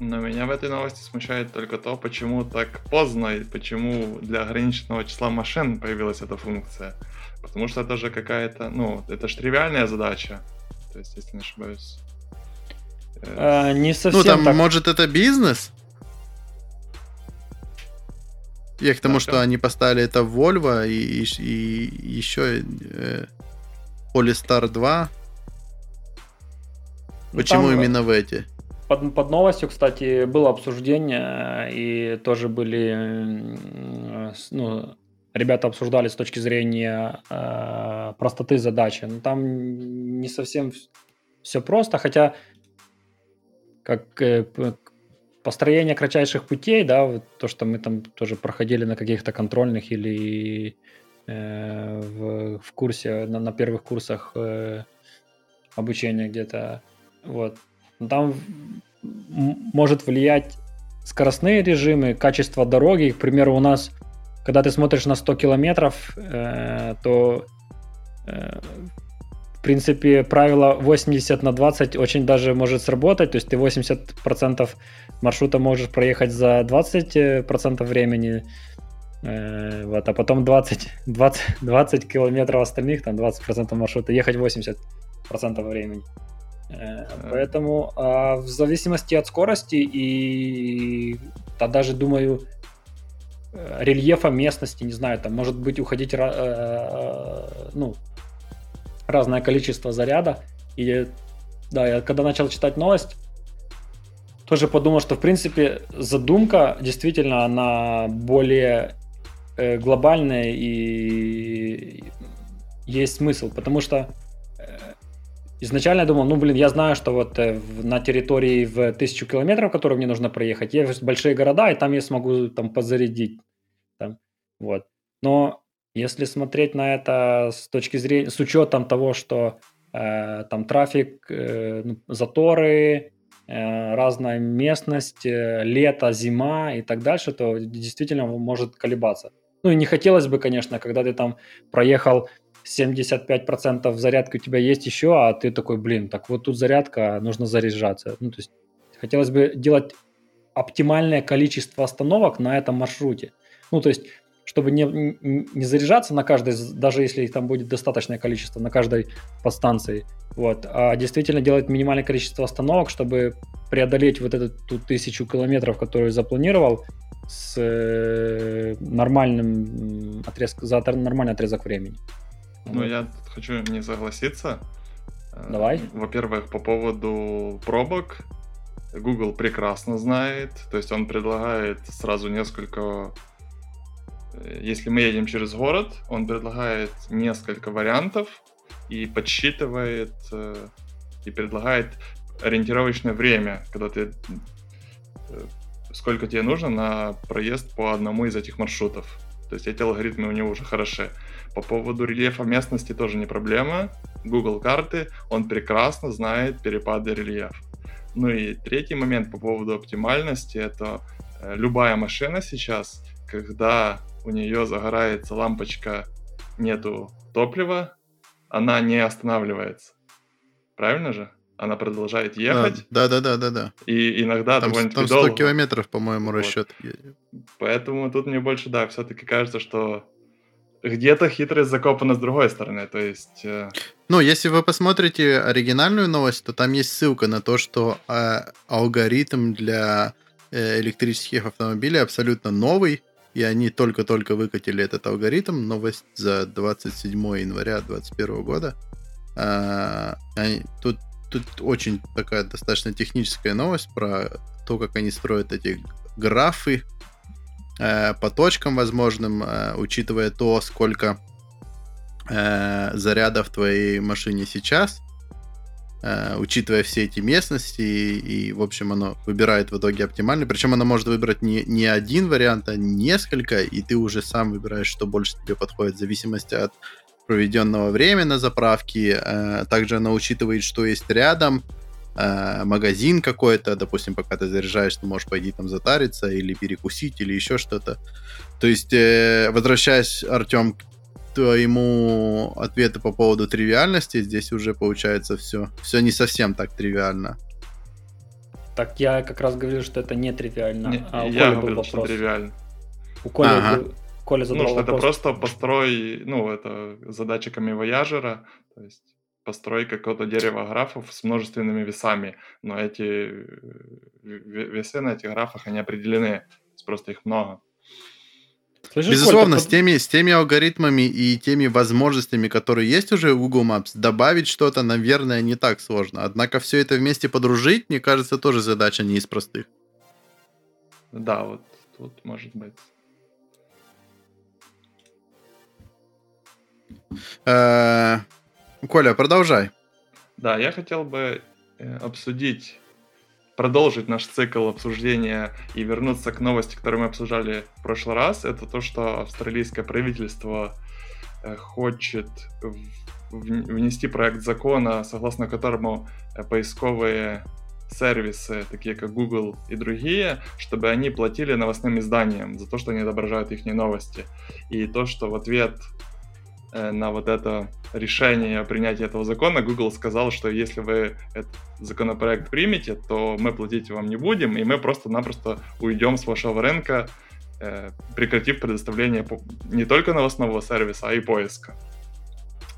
Но меня в этой новости смущает только то, почему так поздно и почему для ограниченного числа машин появилась эта функция. Потому что это же какая-то, ну, это же тривиальная задача. То есть, если не ошибаюсь. А, не совсем Ну, там, так. может, это бизнес? Я к тому, Да, что они поставили это в Volvo и, и- и еще э, Polestar 2. Ну, Почему там, именно в эти? Под, под новостью, кстати, было обсуждение, и тоже были, с- ну, ребята обсуждали с точки зрения э, простоты задачи. Но там не совсем все просто, хотя как э, построение кратчайших путей, да, вот то, что мы там тоже проходили на каких-то контрольных или э, в, в курсе, на, на первых курсах э, обучения где-то, вот. Но Там м- может влиять скоростные режимы, качество дороги. К примеру, у нас, когда ты смотришь на 100 километров, э, то э, в принципе правило 80 на 20 очень даже может сработать. То есть ты 80% маршрута можешь проехать за 20% времени, э, вот, а потом 20, 20, 20 километров остальных, там 20% маршрута ехать 80% времени. Э, Поэтому а, в зависимости от скорости и да, даже думаю э, рельефа местности, не знаю, там может быть уходить э, ну, разное количество заряда. И да, я когда начал читать новость, тоже подумал, что в принципе задумка действительно она более глобальная и есть смысл, потому что изначально я думал, ну блин, я знаю, что вот э, на территории в тысячу километров, которую мне нужно проехать, есть большие города, и там я смогу там подзарядить, там, вот. Но если смотреть на это с точки зрения, с учетом того, что э, там трафик, э, ну, заторы, э, разная местность, э, лето, зима и так дальше, то действительно может колебаться. Ну и не хотелось бы, конечно, когда ты там проехал 75% зарядки у тебя есть еще, а ты такой, блин, так вот тут зарядка, нужно заряжаться. Ну, то есть хотелось бы делать оптимальное количество остановок на этом маршруте. Ну, то есть чтобы не, не заряжаться на каждой, даже если там будет достаточное количество на каждой подстанции, вот, а действительно делать минимальное количество остановок, чтобы преодолеть вот эту ту тысячу километров, которую запланировал, с э, нормальным отрезком, за нормальный отрезок времени. Ну, я тут хочу не согласиться. Э, Давай. Во-первых, по поводу пробок. Google прекрасно знает. То есть он предлагает сразу несколько... э, Если мы едем через город, он предлагает несколько вариантов и подсчитывает э, и предлагает ориентировочное время, когда ты сколько тебе нужно на проезд по одному из этих маршрутов. То есть эти алгоритмы у него уже хороши. По поводу рельефа местности тоже не проблема. Google карты, он прекрасно знает перепады рельеф. Ну и третий момент по поводу оптимальности, это э, любая машина сейчас, когда у нее загорается лампочка, нету топлива, она не останавливается. Правильно же? Она продолжает ехать, Да, да, да, да, да. и иногда Там, довольно-таки там 100 долго. километров, по-моему, Вот. расчет. Поэтому тут мне больше, да, все-таки кажется, что где-то хитрость закопана с другой стороны. То есть, э, Ну, если вы посмотрите оригинальную новость, то там есть ссылка на то, что э, алгоритм для э, электрических автомобилей абсолютно новый, и они только-только выкатили этот алгоритм. Новость за 27 января 2021 года. А, они- тут, тут очень такая достаточно техническая новость про то, как они строят эти графы э, по точкам возможным, э, учитывая то, сколько э, заряда в твоей машине сейчас, э, учитывая все эти местности, и, и, в общем, оно выбирает в итоге оптимальный. Причем оно может выбрать не, не один вариант, а несколько, и ты уже сам выбираешь, что больше тебе подходит, в зависимости от проведенного времени на заправке. Э, также оно учитывает, что есть рядом, э, магазин какой-то, допустим, пока ты заряжаешь, ты можешь пойти там затариться или перекусить, или еще что-то. То есть, э, возвращаясь, Артем, твоему ответу по поводу тривиальности, здесь уже получается все, все не совсем так тривиально. Так я как раз говорил, что это не тривиально. Не, а у я Коли был говорил, что вопрос. тривиально. У Коли, Ага. был- Коля задал Ну, что это вопрос. просто построй, ну, это задача камевояжера, то есть построй какое-то дерево графов с множественными весами, но эти э, ве- весы на этих графах, они определены, просто их много. Слышишь, Безусловно, Коль, с теми, с теми алгоритмами и теми возможностями, которые есть уже в Google Maps, добавить что-то, наверное, не так сложно. Однако все это вместе подружить, мне кажется, тоже задача не из простых. Да, вот тут может быть. Коля, продолжай. Да, я хотел бы э, обсудить, продолжить наш цикл обсуждения и вернуться к новости, которую мы обсуждали в прошлый раз. Это то, что австралийское правительство э, хочет внести проект закона, согласно которому э, поисковые сервисы, такие как Google и другие, чтобы они платили новостным изданиям за то, что они отображают их новости. И то, что в ответ э, на вот это решение о принятии этого закона, Google сказал, что если вы этот законопроект примете, то мы платить вам не будем, и мы просто-напросто уйдем с вашего рынка, э, прекратив предоставление не только новостного сервиса, а и поиска.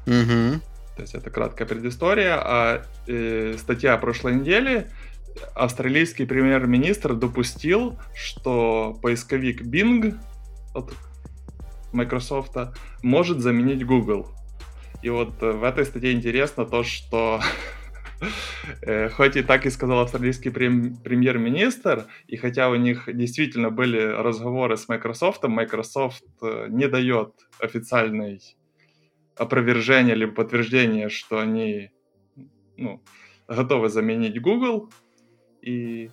Мгм. То есть это краткая предыстория. А э, статья прошлой недели. Австралийский премьер-министр допустил, что поисковик Bing от Microsoft может заменить Google. И вот э, в этой статье интересно то, что э, хоть и так и сказал австралийский прем- премьер-министр, и хотя у них действительно были разговоры с Microsoft, Microsoft э, не дает официальной опровержение либо подтверждение, что они ну, готовы заменить Google. И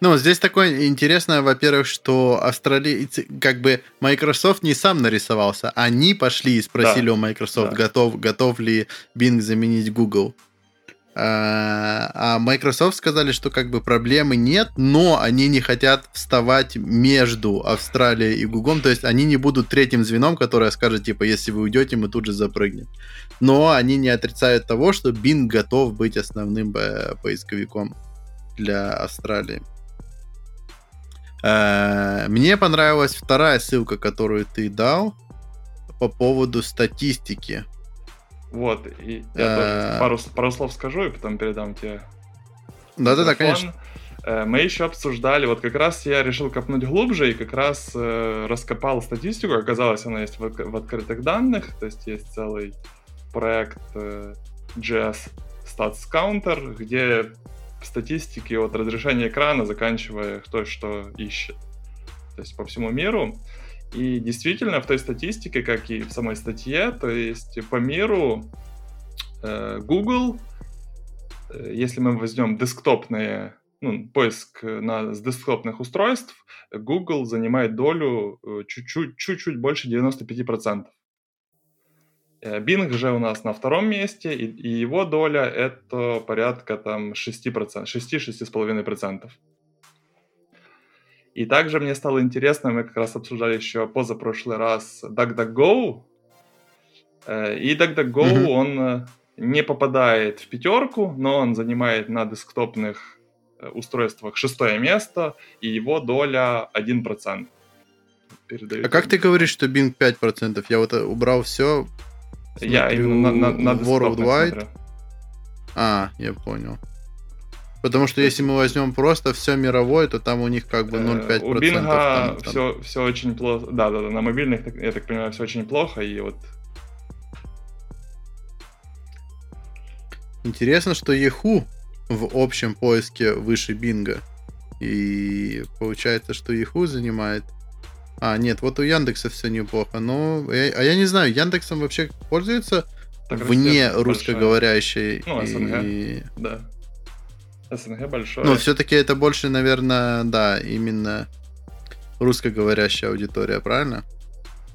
Ну, здесь такое интересное, во-первых, что австралийцы, как бы Microsoft не сам нарисовался, они пошли и спросили Да, у Microsoft, да. готов, готов ли Bing заменить Google. А а Microsoft сказали, что как бы проблемы нет, но они не хотят вставать между Австралией и Google, то есть они не будут третьим звеном, которое скажет, типа, если вы уйдете, мы тут же запрыгнем. Но они не отрицают того, что Bing готов быть основным э, поисковиком для Австралии. Э, Мне понравилась вторая ссылка, которую ты дал по поводу статистики. вот, и я Э. тоже пару, пару слов скажу, и потом передам тебе Да-да-да, конечно. Э, Мы еще обсуждали, вот как раз я решил копнуть глубже и как раз э, раскопал статистику. Оказалось, она есть в, в открытых данных, то есть есть целый проект э, GS Stats Counter, где в статистике от разрешения экрана, заканчивая кто что ищет. То есть по всему миру. И действительно в той статистике, как и в самой статье, то есть по миру э, Google, э, если мы возьмем десктопные ну, поиск на, с десктопных устройств, Google занимает долю э, чуть-чуть, чуть-чуть больше 95%. Э, Bing же у нас на втором месте, и, и его доля это порядка там 6%, 6-6,5%. И также мне стало интересно, мы как раз обсуждали еще позапрошлый раз DuckDuckGo, Э, и DuckDuckGo, Мгм. он э, не попадает в пятерку, но он занимает на десктопных э, устройствах шестое место, и его доля 1%. Передаю А как ты говоришь, что Bing 5%? Я вот э, убрал все. Я именно на, на, на Worldwide. смотрю. А, я понял. Потому что если мы возьмем просто все мировое, то там у них как бы Э, 0,5%. У Бинга все, все очень плохо. Да, да, да, на мобильных, я так понимаю, все очень плохо. И вот Интересно, что Yahoo в общем поиске выше Бинга. И получается, что Yahoo занимает... А, нет, вот у Яндекса все неплохо. Но, я- а я не знаю, Яндексом вообще пользуется так вне русскоговорящей. Ну, СНГ. и- большое. Да. СНГ большой. Но все-таки это больше, наверное, да, именно русскоговорящая аудитория, правильно?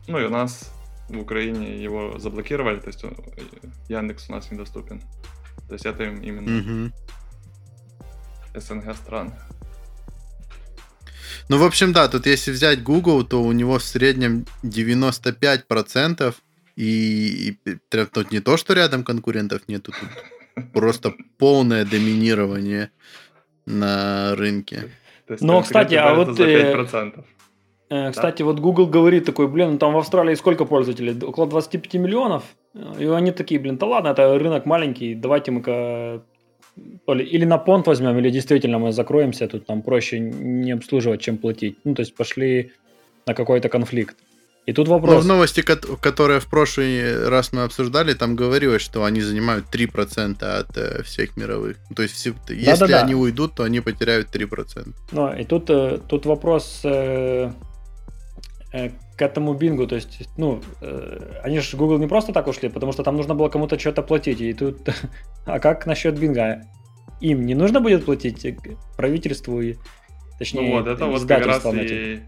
Ну и у нас в Украине его заблокировали, то есть он- Яндекс у нас недоступен. То есть это им именно Мгм. СНГ стран. Ну, в общем, да, тут если взять Google, то у него в среднем 95%, и, и тут не то, что рядом конкурентов нету, тут просто полное доминирование на рынке. Но, кстати, а вот... Э, э, кстати, да? вот Google говорит такой, блин, ну там в Австралии сколько пользователей? Около 25 миллионов. И они такие, блин, да ладно, это рынок маленький, давайте мы-ка или на понт возьмем, или действительно мы закроемся, тут нам проще не обслуживать, чем платить. Ну, то есть пошли на какой-то конфликт. И тут вопрос... Но в новости, которые в прошлый раз мы обсуждали, там говорилось, что они занимают 3% от э, всех мировых. То есть, если да, они уйдут, то они потеряют 3%. Ну, и тут, э, тут вопрос э, к этому бингу. То есть, ну, э, они же Google не просто так ушли, потому что там нужно было кому-то что-то платить. И тут... а как насчет бинга? Им не нужно будет платить правительству и Точнее, ну вот, это вот как раз и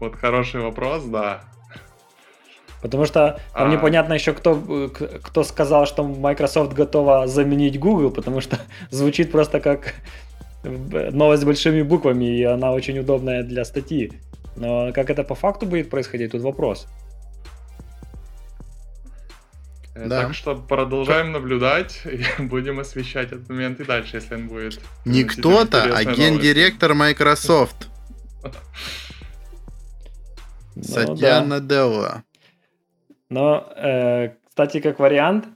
вот хороший вопрос, да. Потому что там а... непонятно еще, кто, кто сказал, что Microsoft готова заменить Google, потому что звучит просто как новость с большими буквами, и она очень удобная для статьи. Но как это по факту будет происходить, тут вопрос. Э, да. Так что продолжаем наблюдать и будем освещать этот момент и дальше, если он будет. Не кто-то, а гендиректор Microsoft. Ну Сатья Наделла. Но, э, кстати, как вариант,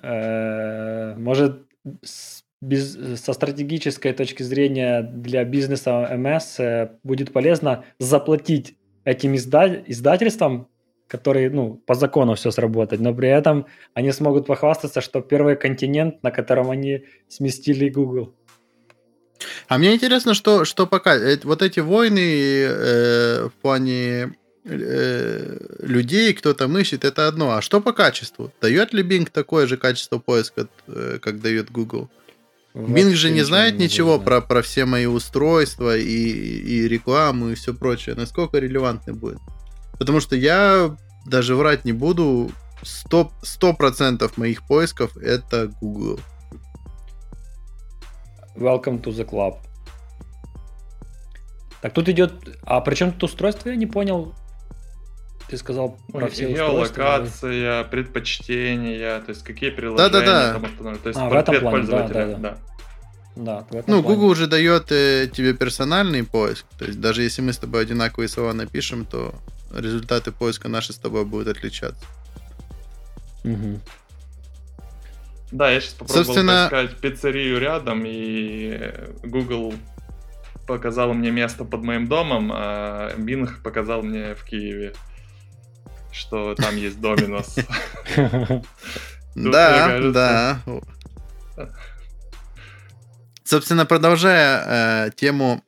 э, может, без, со стратегической точки зрения для бизнеса МС э, будет полезно заплатить этим изда- издательствам, которые, ну, по закону все сработать, но при этом они смогут похвастаться, что первый континент, на котором они сместили Google. А мне интересно, что, что пока э, вот эти войны э, в плане Э, людей кто-то ищет, это одно. А что по качеству? Дает ли Bing такое же качество поиска, э, как дает Google? Bing же не знает не ничего про, про все мои устройства и, и рекламу и все прочее. Насколько релевантный будет? Потому что я даже врать не буду. 100%, 100% моих поисков это Google. Welcome to the club. Так тут идет... А при чем тут устройство, я не понял. Ты сказал про ну, все Геолокация, да? предпочтения, то есть какие приложения да, да, да. там установлены. То есть а, в этом плане, да, да, да. Да, ну, плане. Google уже дает э, тебе персональный поиск. То есть даже если мы с тобой одинаковые слова напишем, то результаты поиска наши с тобой будут отличаться. Угу. Да, я сейчас попробовал Собственно... поискать пиццерию рядом, и Google показал мне место под моим домом, а Bing показал мне в Киеве что там есть Доминос. Да, да. Собственно, продолжая э, тему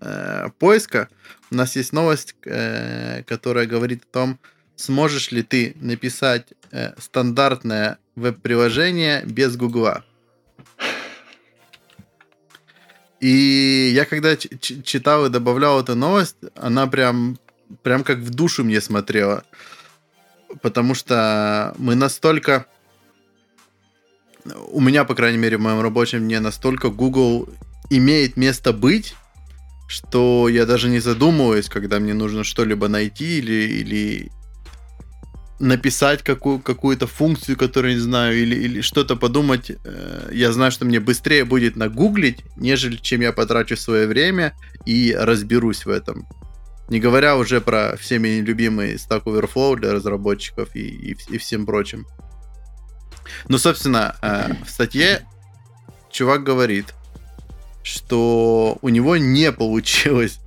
э, поиска, у нас есть новость, э, которая говорит о том, сможешь ли ты написать э, стандартное веб-приложение без Гугла. И я когда читал и добавлял эту новость, она прям прям как в душу мне смотрела. Потому что мы настолько... У меня, по крайней мере, в моем рабочем дне настолько Google имеет место быть, что я даже не задумываюсь, когда мне нужно что-либо найти или, или написать какую, какую-то функцию, которую не знаю, или, или что-то подумать. Э, я знаю, что мне быстрее будет нагуглить, нежели чем я потрачу свое время и разберусь в этом. Не говоря уже про всеми любимый Stack Overflow для разработчиков и, и, и всем прочим. Ну, собственно, э, в статье чувак говорит, что у него не получилось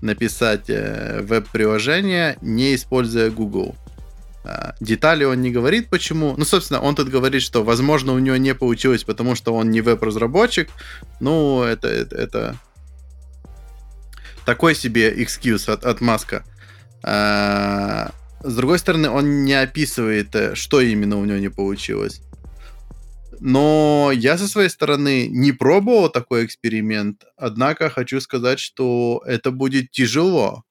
написать э, веб-приложение, не используя Google. Э, детали он не говорит, почему. Ну, собственно, он тут говорит, что, возможно, у него не получилось, потому что он не веб-разработчик. Ну, это, это, это такой себе excuse от, от Маска. А, с другой стороны, он не описывает, э, что именно у него не получилось. Но я со своей стороны не пробовал такой эксперимент, однако хочу сказать, что это будет тяжело.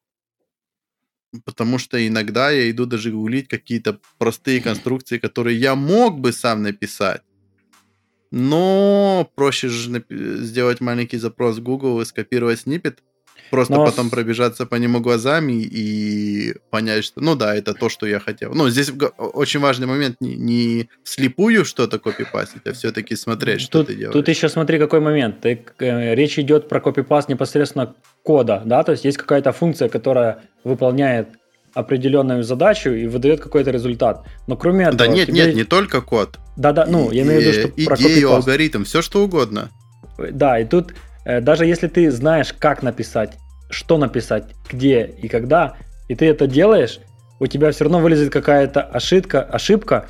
Потому что иногда я иду даже гуглить какие-то простые конструкции, которые я мог бы сам написать. Но проще же сделать маленький запрос в Google и скопировать снипет, Просто Но потом пробежаться по нему глазами и понять, что, ну да, это то, что я хотел. Ну, здесь очень важный момент не, не слепую что-то копипастить, а все-таки смотреть, что тут, ты делаешь. тут еще смотри, какой момент. Ты, э, речь идет про копипаст непосредственно кода, да, то есть есть какая-то функция, которая выполняет определенную задачу и выдает какой-то результат. Но кроме этого... Да нет, тебе- нет, не только код. Да-да, ну, я имею в виду, что И- идею, алгоритм, все что угодно. Да, и тут э, даже если ты знаешь, как написать, что написать, где и когда, и ты это делаешь, у тебя все равно вылезет какая-то ошибка, ошибка,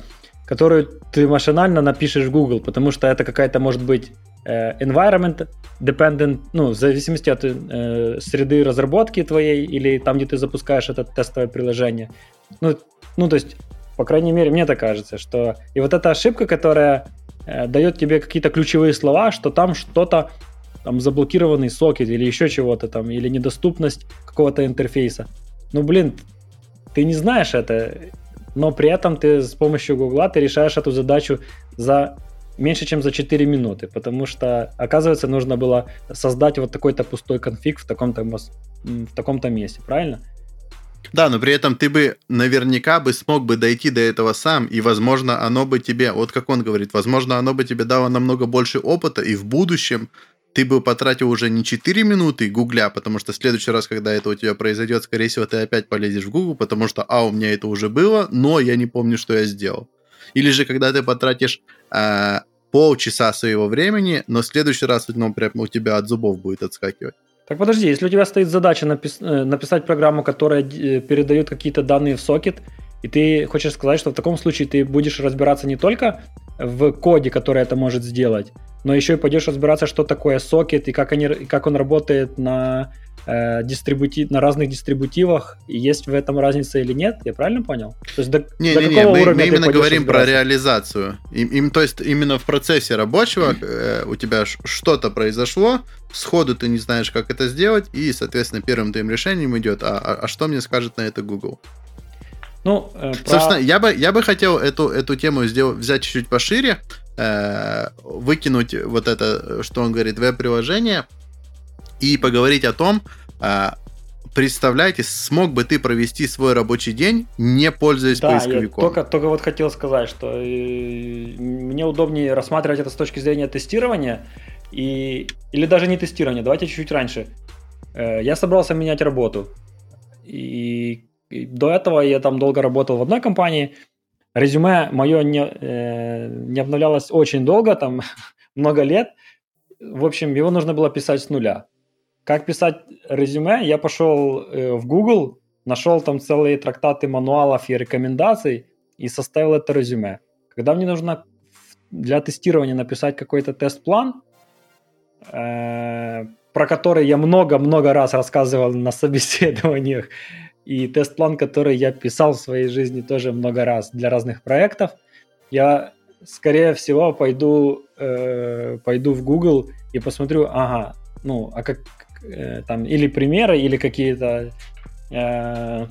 которую ты машинально напишешь в Google, потому что это какая-то может быть э, environment dependent, ну, в зависимости от э, среды разработки твоей или там, где ты запускаешь это тестовое приложение. Ну, ну, то есть, по крайней мере, мне так кажется, что и вот эта ошибка, которая э, дает тебе какие-то ключевые слова, что там что-то там заблокированный сокет или еще чего-то там, или недоступность какого-то интерфейса. Ну, блин, ты не знаешь это, но при этом ты с помощью Гугла ты решаешь эту задачу за меньше, чем за 4 минуты, потому что, оказывается, нужно было создать вот такой-то пустой конфиг в таком-то, в таком-то месте, правильно? Да, но при этом ты бы наверняка бы смог бы дойти до этого сам, и, возможно, оно бы тебе, вот как он говорит, возможно, оно бы тебе дало намного больше опыта, и в будущем ты бы потратил уже не 4 минуты гугля, потому что в следующий раз, когда это у тебя произойдет, скорее всего, ты опять полезешь в Google, потому что, а, у меня это уже было, но я не помню, что я сделал. Или же, когда ты потратишь а, полчаса своего времени, но в следующий раз ну, прям у тебя от зубов будет отскакивать. Так подожди, если у тебя стоит задача напис- э, написать программу, которая э, передает какие-то данные в сокет, и ты хочешь сказать, что в таком случае ты будешь разбираться не только в коде, который это может сделать, но еще и пойдешь разбираться, что такое сокет и как, они, и как он работает на, э, дистрибути- на разных дистрибутивах, и есть в этом разница или нет, я правильно понял? То есть до, до Не-не-не, какого мы, уровня мы ты именно говорим про реализацию. Им, им, то есть именно в процессе рабочего э, у тебя что-то произошло, сходу ты не знаешь, как это сделать, и, соответственно, первым твоим решением идет, а, а- а что мне скажет на это Google? Ну, э, про- Собственно, я бы, я бы хотел эту, эту тему сделать, взять чуть-чуть пошире, э, выкинуть вот это, что он говорит, веб-приложение, и поговорить о том, э, представляете, смог бы ты провести свой рабочий день, не пользуясь Да, я поисковиком? только, только вот хотел сказать, что э, мне удобнее рассматривать это с точки зрения тестирования и, или даже не тестирования. Давайте чуть-чуть раньше. Э, Я собрался менять работу. И до этого я там долго работал в одной компании. Резюме мое не, э, не обновлялось очень долго, там много лет. В общем, его нужно было писать с нуля. Как писать резюме? Я пошел э, в Google, нашел там целые трактаты мануалов и рекомендаций и составил это резюме. Когда мне нужно для тестирования написать какой-то тест-план, э, про который я много-много раз рассказывал на собеседованиях, и тест-план, который я писал в своей жизни тоже много раз для разных проектов, я, скорее всего, пойду, э, пойду в Google и посмотрю, ага, ну, а как э, там, или примеры, или какие-то э,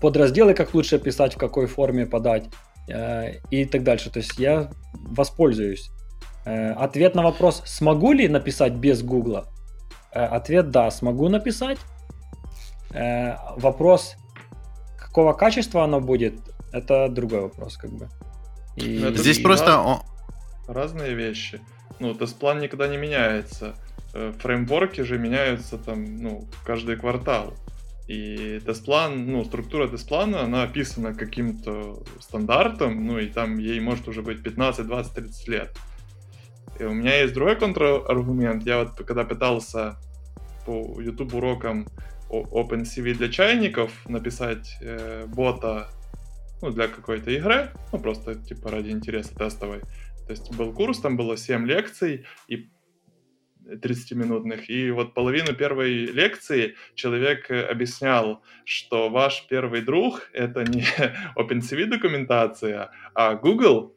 подразделы, как лучше писать, в какой форме подать э, и так дальше. То есть я воспользуюсь. Э, ответ на вопрос, смогу ли написать без Гугла? Э, ответ да, смогу написать. Э, вопрос, какого качества оно будет, это другой вопрос, как бы. И- Ну, это Здесь И- просто... разные вещи. Ну, тест-план никогда не меняется. Э, Фреймворки же меняются там, ну, каждый квартал. И тест-план, ну, структура тест-плана, она описана каким-то стандартом, ну, и там ей может уже быть 15, 20, 30 лет. И у меня есть другой контраргумент. Я вот когда пытался по YouTube урокам OpenCV для чайников написать э, бота ну, для какой-то игры, ну, просто типа ради интереса тестовой. То есть был курс, там было 7 лекций и 30-минутных, и вот половину первой лекции человек э, объяснял, что ваш первый друг — это не OpenCV документация, а Google,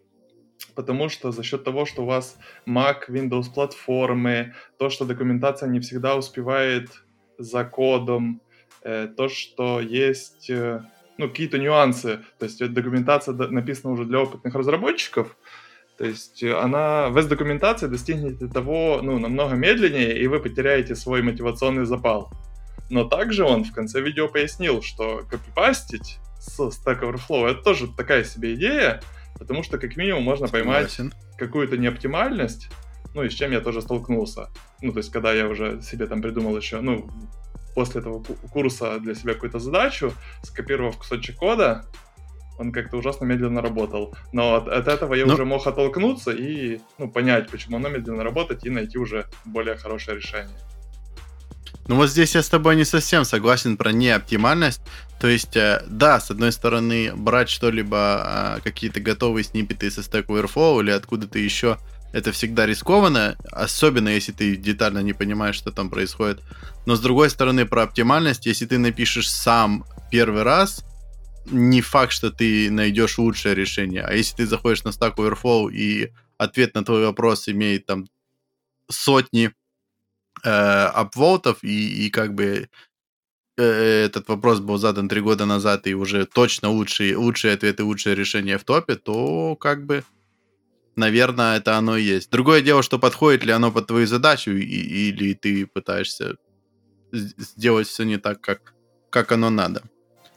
потому что за счет того, что у вас Mac, Windows платформы, то, что документация не всегда успевает за кодом, э, то, что есть э, ну, какие-то нюансы, то есть документация написана уже для опытных разработчиков, то есть э, она без документации достигнет того, ну, намного медленнее, и вы потеряете свой мотивационный запал. Но также он в конце видео пояснил, что копипастить с Stack Overflow это тоже такая себе идея, потому что как минимум можно поймать какую-то неоптимальность, ну и с чем я тоже столкнулся. Ну, то есть, когда я уже себе там придумал еще, ну, после этого ку- курса для себя какую-то задачу, скопировав кусочек кода, он как-то ужасно медленно работал. Но от, от этого я Ну- уже мог оттолкнуться и ну, понять, почему оно медленно работает, и найти уже более хорошее решение. Ну вот здесь я с тобой не совсем согласен про неоптимальность. То есть, э, да, с одной стороны, брать что-либо, э, какие-то готовые сниппеты со Stack Overflow или откуда-то еще, это всегда рискованно, особенно если ты детально не понимаешь, что там происходит. Но с другой стороны, про оптимальность, если ты напишешь сам первый раз, не факт, что ты найдешь лучшее решение. А если ты заходишь на Stack Overflow и ответ на твой вопрос имеет там сотни э, и, и как бы э, этот вопрос был задан три года назад, и уже точно лучшие, лучшие ответы, лучшее решение в топе, то как бы, наверное, это оно и есть. Другое дело, что подходит ли оно под твою задачу, и, или ты пытаешься сделать все не так, как, как оно надо.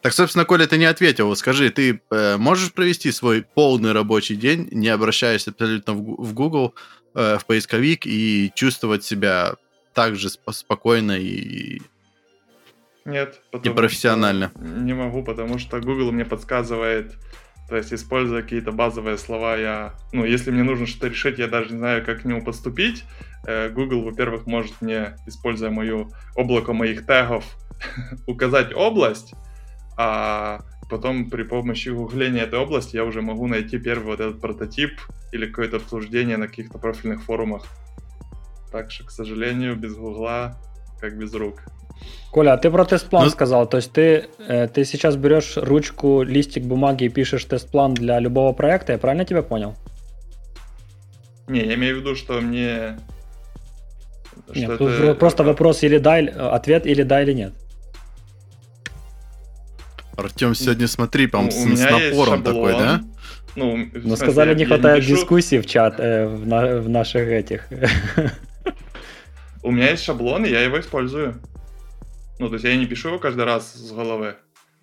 Так, собственно, Коля, ты не ответил. Скажи, ты э, можешь провести свой полный рабочий день, не обращаясь абсолютно в, в Google, э, в поисковик и чувствовать себя так же сп- спокойно и... Нет, потому профессионально. Не могу, потому что Google мне подсказывает, то есть используя какие-то базовые слова, я, ну, если мне нужно что-то решить, я даже не знаю, как к нему поступить. Э, Google, во-первых, может мне, используя мою облако моих тегов, указать область, а потом при помощи гугления этой области я уже могу найти первый вот этот прототип или какое-то обсуждение на каких-то профильных форумах. Так что, к сожалению, без гугла как без рук. Коля, а ты про тест-план Ну- сказал. То есть ты, ты сейчас берешь ручку, листик бумаги и пишешь тест-план для любого проекта, я правильно тебя понял? Не, я имею в виду, что мне... что Нет, это- тут просто вопрос или да, или- ответ или да, или нет. Артем сегодня, смотри, Ну, прям у с, с напором такой, да? Ну, Но смысле, сказали, я- не хватает пишу. дискуссий в чат, э, в, на- в наших этих. У меня есть шаблон, и я его использую. Ну, то есть я не пишу его каждый раз с головы.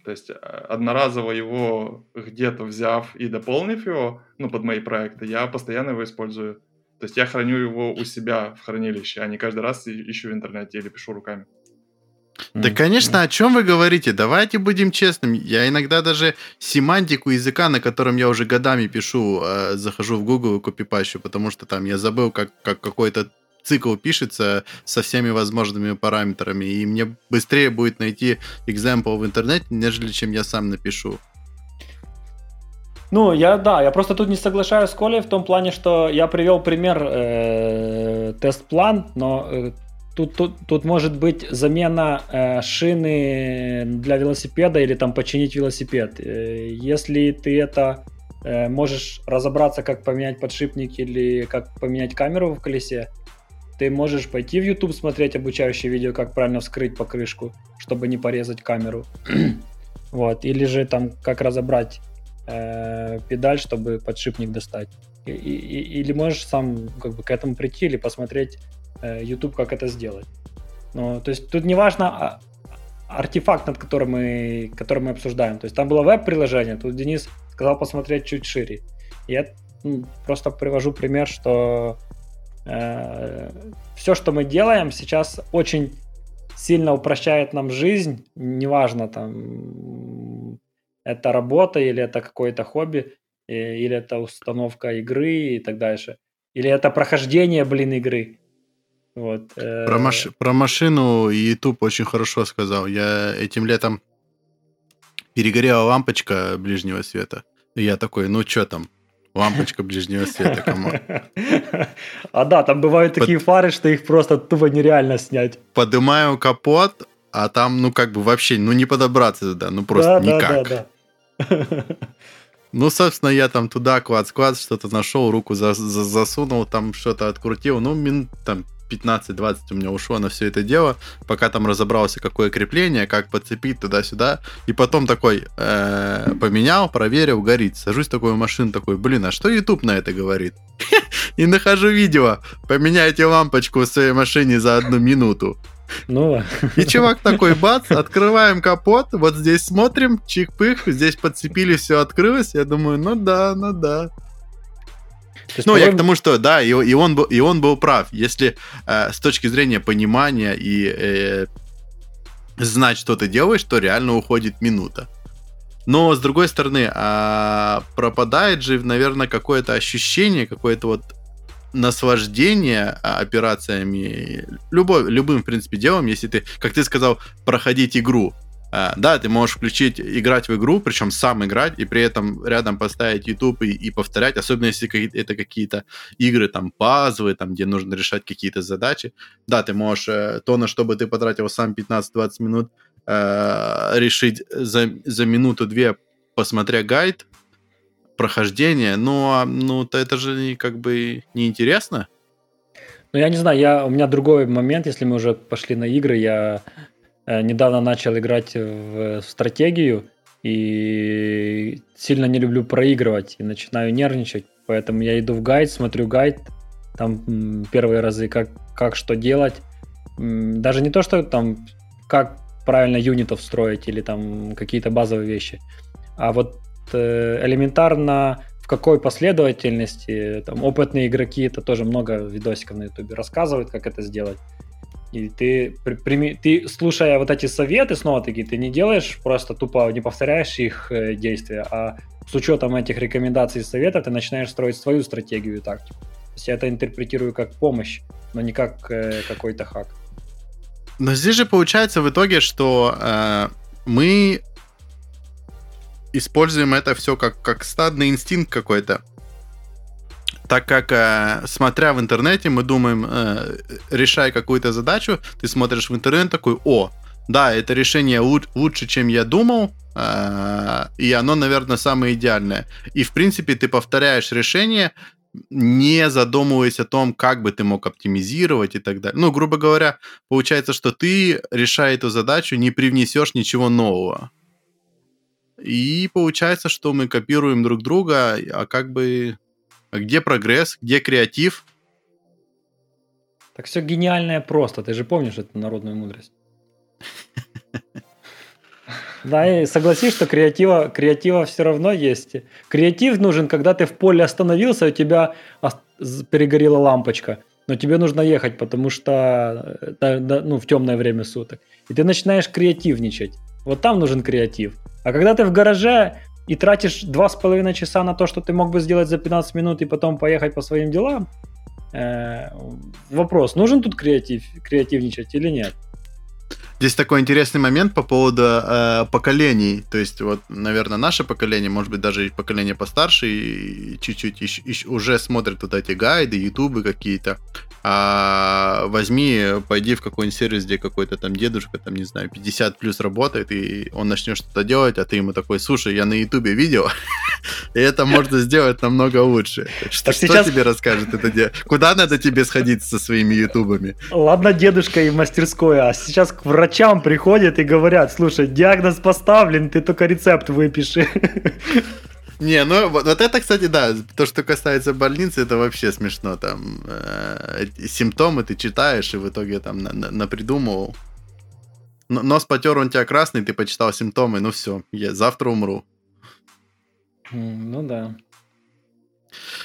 То есть э, одноразово его где-то взяв и дополнив его, ну, под мои проекты, я постоянно его использую. То есть я храню его у себя в хранилище, а не каждый раз ищу в интернете или пишу руками. Да, конечно, о чем вы говорите? Давайте будем честными. Я иногда даже семантику языка, на котором я уже годами пишу, э, захожу в Google и копипащу, потому что там я забыл, как, как какой-то цикл пишется со всеми возможными параметрами, и мне быстрее будет найти example в интернете, нежели чем я сам напишу. Ну, я, да, я просто тут не соглашаюсь с Колей в том плане, что я привел пример э, тест-план, но э, тут, тут, тут может быть замена э, шины для велосипеда или там починить велосипед. Э, если ты это э, можешь разобраться, как поменять подшипник или как поменять камеру в колесе, ты можешь пойти в YouTube смотреть обучающее видео, как правильно вскрыть покрышку, чтобы не порезать камеру. вот. Или же там, как разобрать э, педаль, чтобы подшипник достать. И- и- или можешь сам как бы к этому прийти или посмотреть э, YouTube, как это сделать. Ну, то есть тут не важно а, артефакт, над которым мы, который мы обсуждаем. То есть там было веб-приложение, тут Денис сказал посмотреть чуть шире. Я м, просто привожу пример, что все, что мы делаем, сейчас очень сильно упрощает нам жизнь. Неважно, там это работа или это какое-то хобби, э, или это установка игры и так дальше. Или это прохождение, блин, игры. Вот. э, Про, маш- про машину YouTube очень хорошо сказал. Я этим летом перегорела лампочка ближнего света. Я такой, ну что там? Лампочка ближнего света, кому? А да, там бывают Под- такие фары, что их просто тупо нереально снять. Поднимаю капот, а там, ну, как бы вообще, ну, не подобраться туда, ну, просто да, никак. Да, да, да. Ну, собственно, я там туда клац-клац что-то нашел, руку за- за- засунул, там что-то открутил. Ну, минут там 15-20 у меня ушло на все это дело, пока там разобрался, какое крепление, как подцепить туда-сюда. И потом такой э, поменял, проверил, горит. Сажусь в такую машину, такой, блин, а что YouTube на это говорит? И нахожу видео, поменяйте лампочку в своей машине за одну минуту. Ну, И чувак такой, бац, открываем капот, вот здесь смотрим, чик-пых, здесь подцепили, все открылось. Я думаю, ну да, ну да. Есть, Ну, я к тому, что да, и, и он, был, и он был прав. Если э, с точки зрения понимания и э, знать, что ты делаешь, то реально уходит минута. Но, с другой стороны, а, пропадает же, наверное, какое-то ощущение, какое-то вот наслаждение а, операциями, любой, любым, в принципе, делом, если ты, как ты сказал, проходить игру. А, да, ты можешь включить, играть в игру, причем сам играть, и при этом рядом поставить YouTube и, и повторять, особенно если это какие-то игры, там, пазлы, там, где нужно решать какие-то задачи. Да, ты можешь э, то, на что бы ты потратил сам 15-20 минут, э, решить за, за минуту-две, посмотря гайд, прохождение, но ну, то это же как бы неинтересно. Ну, я не знаю, я, у меня другой момент, если мы уже пошли на игры, я недавно начал играть в, стратегию и сильно не люблю проигрывать и начинаю нервничать, поэтому я иду в гайд, смотрю гайд, там первые разы, как, как что делать, даже не то, что там, как правильно юнитов строить или там какие-то базовые вещи, а вот э, элементарно в какой последовательности, там, опытные игроки, это тоже много видосиков на ютубе рассказывают, как это сделать. И ты, при- прими- ты, слушая вот эти советы, снова таки, ты не делаешь просто тупо, не повторяешь их э, действия, а с учетом этих рекомендаций и советов ты начинаешь строить свою стратегию и тактику. То есть я это интерпретирую как помощь, но не как э, какой-то хак. Но здесь же получается в итоге, что э, мы используем это все как, как стадный инстинкт какой-то. Так как, э, смотря в интернете, мы думаем, э, решая какую-то задачу, ты смотришь в интернет такой, о, да, это решение лу- лучше, чем я думал, э, и оно, наверное, самое идеальное. И, в принципе, ты повторяешь решение, не задумываясь о том, как бы ты мог оптимизировать и так далее. Ну, грубо говоря, получается, что ты, решая эту задачу, не привнесешь ничего нового. И получается, что мы копируем друг друга, а как бы... а где прогресс, где креатив? Так все гениальное просто, ты же помнишь эту народную мудрость. Да, и согласись, что креатива, креатива все равно есть. Креатив нужен, когда ты в поле остановился, у тебя перегорела лампочка, но тебе нужно ехать, потому что э, ну, в темное время суток. И ты начинаешь креативничать. Вот там нужен креатив. А когда ты в гараже и тратишь два с половиной часа на то, что ты мог бы сделать за 15 минут и потом поехать по своим делам, э, вопрос, нужен тут креатив, креативничать или нет? Здесь такой интересный момент по поводу э, поколений. То есть, вот, наверное, наше поколение, может быть, даже и поколение постарше, и чуть-чуть ищ- ищ- уже смотрят вот эти гайды, ютубы какие-то. А возьми, пойди в какой-нибудь сервис, где какой-то там дедушка, там, не знаю, 50 плюс работает, и он начнет что-то делать, а ты ему такой, слушай, я на ютубе видел, и это можно сделать намного лучше. Что, тебе расскажет это дело? Куда надо тебе сходить со своими ютубами? Ладно, дедушка и в мастерской, а сейчас к врачам приходят и говорят, слушай, диагноз поставлен, ты только рецепт выпиши. Не, ну вот, вот это, кстати, да, то, что касается больницы, это вообще смешно. Там э, симптомы ты читаешь, и в итоге там на- на- напридумывал. Но- Нос потер, он тебя красный, ты почитал симптомы, ну все, я завтра умру. Ну да.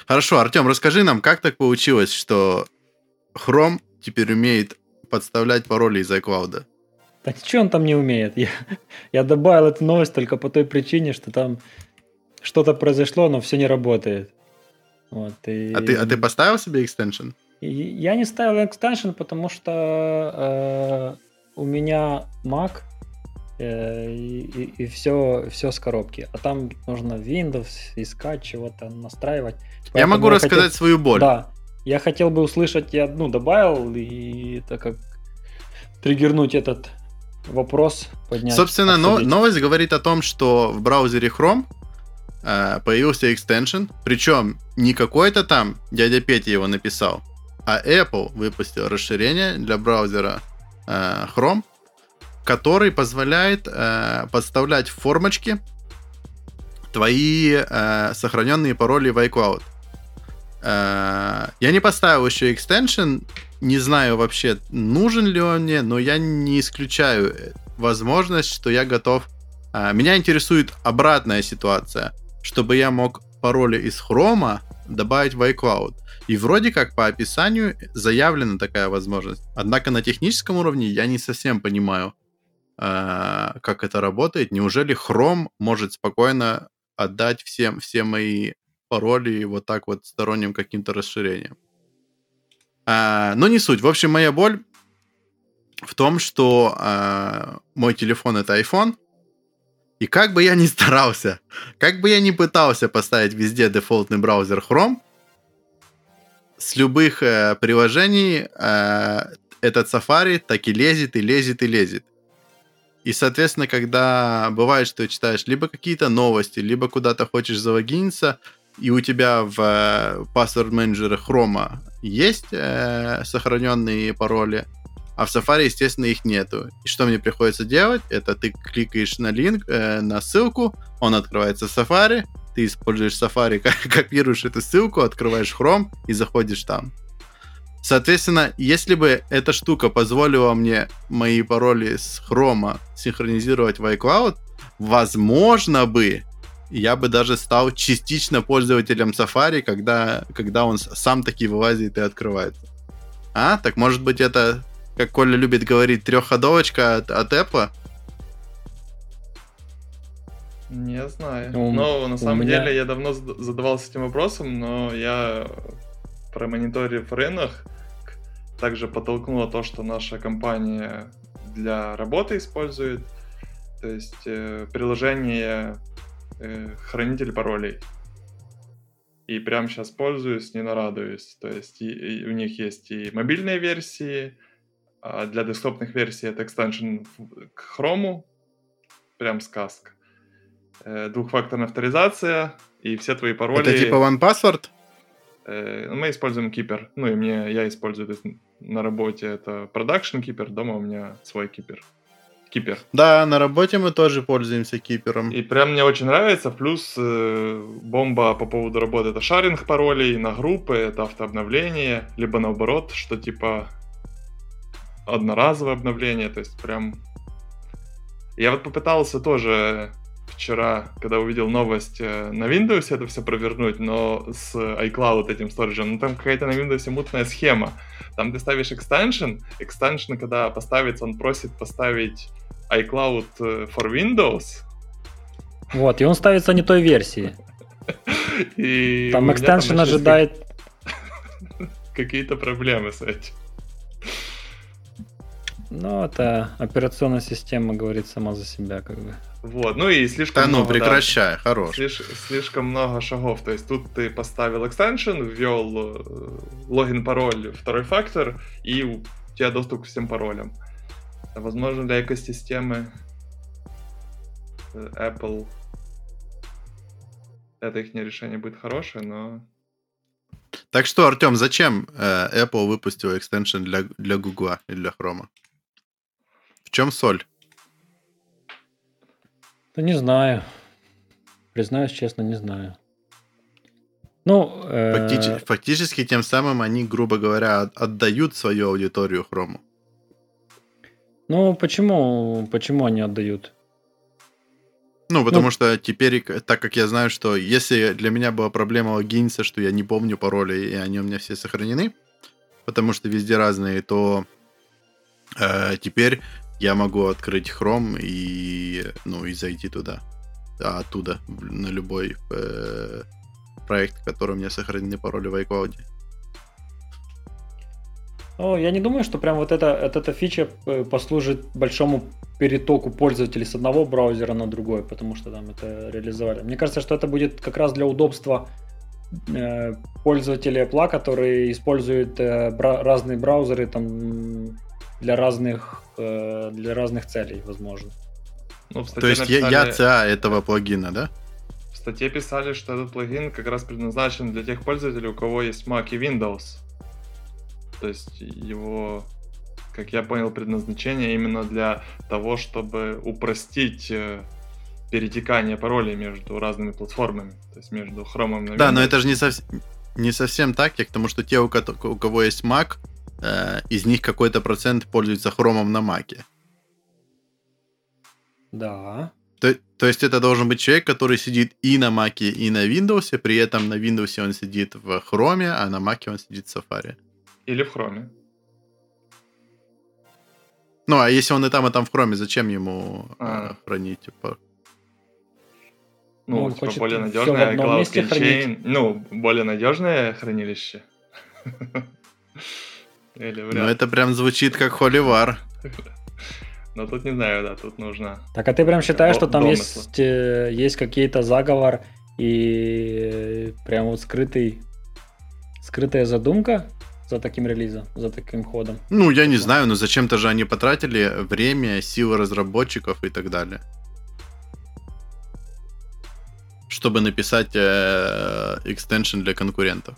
Хорошо, Артем, расскажи нам, как так получилось, что Chrome теперь умеет подставлять пароли из iCloud? Да ничего он там не умеет. Я, я добавил эту новость только по той причине, что там что-то произошло, но все не работает. Вот, и... А ты, а ты поставил себе экстеншн? И Я не ставил экстеншн, потому что э, у меня Mac э, и, все, все с коробки. А там нужно Windows искать, чего-то настраивать. Я Поэтому могу хотел- рассказать свою боль. Да. Я хотел бы услышать, я ну, добавил, и так как триггернуть этот вопрос, поднять. Собственно, но- новость говорит о том, что в браузере Chrome э, появился экстеншн, причем не какой-то там дядя Петя его написал, а Apple выпустил расширение для браузера э, Chrome, который позволяет э, подставлять в формочки твои э, сохраненные пароли в iCloud. Э, я не поставил еще extension, не знаю вообще, нужен ли он мне, но я не исключаю возможность, что я готов... Э, меня интересует обратная ситуация, чтобы я мог пароли из Chrome добавить в iCloud. И вроде как по описанию заявлена такая возможность. Однако на техническом уровне я не совсем понимаю, э, как это работает. Неужели Chrome может спокойно отдать всем, все мои пароли вот так вот сторонним каким-то расширением? А, но не суть. В общем, моя боль в том, что э, мой телефон это iPhone, и как бы я ни старался, как бы я ни пытался поставить везде дефолтный браузер Chrome, с любых э, приложений э, этот Safari так и лезет, и лезет, и лезет. И, соответственно, когда бывает, что читаешь либо какие-то новости, либо куда-то хочешь залогиниться, и у тебя в э, паспорт менеджере Chrome есть э, сохраненные пароли, а в Safari, естественно, их нету. И что мне приходится делать? Это ты кликаешь на линк, э, на ссылку, он открывается в Safari, ты используешь Safari, копируешь эту ссылку, открываешь Chrome и заходишь там. Соответственно, если бы эта штука позволила мне мои пароли с Chrome синхронизировать в iCloud, возможно бы я бы даже стал частично пользователем Safari, когда, когда он сам таки вылазит и открывается. А, так может быть это, как Коля любит говорить, трехходовочка от, от Apple? Не знаю. У, но на самом меня... деле я давно задавался этим вопросом, но я промониторив рынок, также подтолкнуло то, что наша компания для работы использует, то есть э, приложение э, хранитель паролей. И прямо сейчас пользуюсь, не нарадуюсь. То есть и, и у них есть и мобильные версии, а для десктопных версий это экстеншн к Chrome, прям сказка. Э, двухфакторная авторизация и все твои пароли. Это типа OnePassword? Э, мы используем Keeper. Ну и мне, я использую есть, на работе это Production Keeper, дома у меня свой Keeper. Кипер. Да, на работе мы тоже пользуемся кипером. И прям мне очень нравится. Плюс э, бомба по поводу работы это шаринг паролей на группы, это автообновление, либо наоборот, что типа одноразовое обновление. То есть прям... Я вот попытался тоже вчера, когда увидел новость э, на Windows это все провернуть, но с iCloud этим сториджем, ну там какая-то на Windows мутная схема. Там ты ставишь extension, extension, когда поставится, он просит поставить iCloud э, for Windows. Вот, и он ставится не той версии. И там extension ожидает... Какие-то проблемы с этим. Ну, это операционная система говорит сама за себя, как бы. Вот, ну и слишком да, ну, много, прекращай, да, хорош. Слиш, слишком много шагов. То есть тут ты поставил extension, ввел э, логин, пароль, второй фактор, и у тебя доступ к всем паролям. Возможно, для экосистемы э, Apple это их решение будет хорошее, но... Так что, Артем, зачем э, Apple выпустил экстеншн для, для Google и для Chrome? В чем соль? Да не знаю. Признаюсь честно, не знаю. Ну, э... Фактически, фактически тем самым они, грубо говоря, отдают свою аудиторию Хрому. Ну, почему, почему они отдают? Ну, потому ну, что теперь, так как я знаю, что если для меня была проблема логиниться, что я не помню пароли, и они у меня все сохранены, потому что везде разные, то э, теперь я могу открыть Chrome и, ну, и зайти туда. А оттуда, на любой э, проект, в котором у меня сохранены пароли в iCloud. Ну, я не думаю, что прям вот, это, вот эта фича э, послужит большому перетоку пользователей с одного браузера на другой, потому что там это реализовали. Мне кажется, что это будет как раз для удобства э, пользователей Apple, которые используют э, бра- разные браузеры там для разных, э, для разных целей, возможно. Ну, То есть написали... я ЦА этого плагина, да? В статье писали, что этот плагин как раз предназначен для тех пользователей, у кого есть Mac и Windows. То есть его, как я понял, предназначение именно для того, чтобы упростить э, перетекание паролей между разными платформами, то есть между Chrome и Windows. Да, но это же не совсем Не совсем так, я к тому, что те, у кото- у кого есть Mac, э, из них какой-то процент пользуется хромом на Маке. Да. То, то есть это должен быть человек, который сидит и на Маке, и на Windows, при этом на Windows он сидит в Хроме, а на Маке он сидит в Safari. Или в хроме. Ну, а если он и там, и там в Хроме, зачем ему э, А. хранить? Типа? Ну, Ну, типа хочет более надежное одном Cloud месте Keychain. Ну, более надежное хранилище. Или Ну, вряд это прям звучит как холивар. Но тут не знаю, да, тут нужно... Так а ты прям считаешь, что там домысла. есть, э, есть какие-то заговор и прям вот скрытый, скрытая задумка за таким релизом, за таким ходом? Ну, я не знаю, но зачем-то же они потратили время, силы разработчиков и так далее. Чтобы написать э, экстеншн для конкурентов.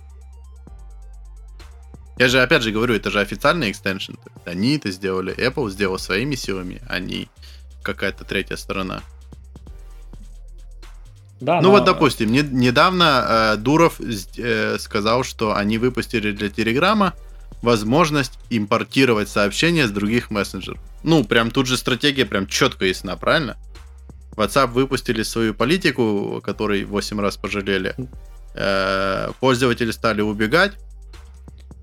Я же опять же говорю, это же официальный экстеншн. Они это сделали, Apple сделал своими силами, а не какая-то третья сторона. Да, ну но- вот, допустим, не- недавно э, Дуров э, сказал, что они выпустили для Телеграма возможность импортировать сообщения с других мессенджеров. Ну, прям тут же стратегия прям четко ясна, правильно? WhatsApp выпустили свою политику, которой 8 раз пожалели. Э, пользователи стали убегать,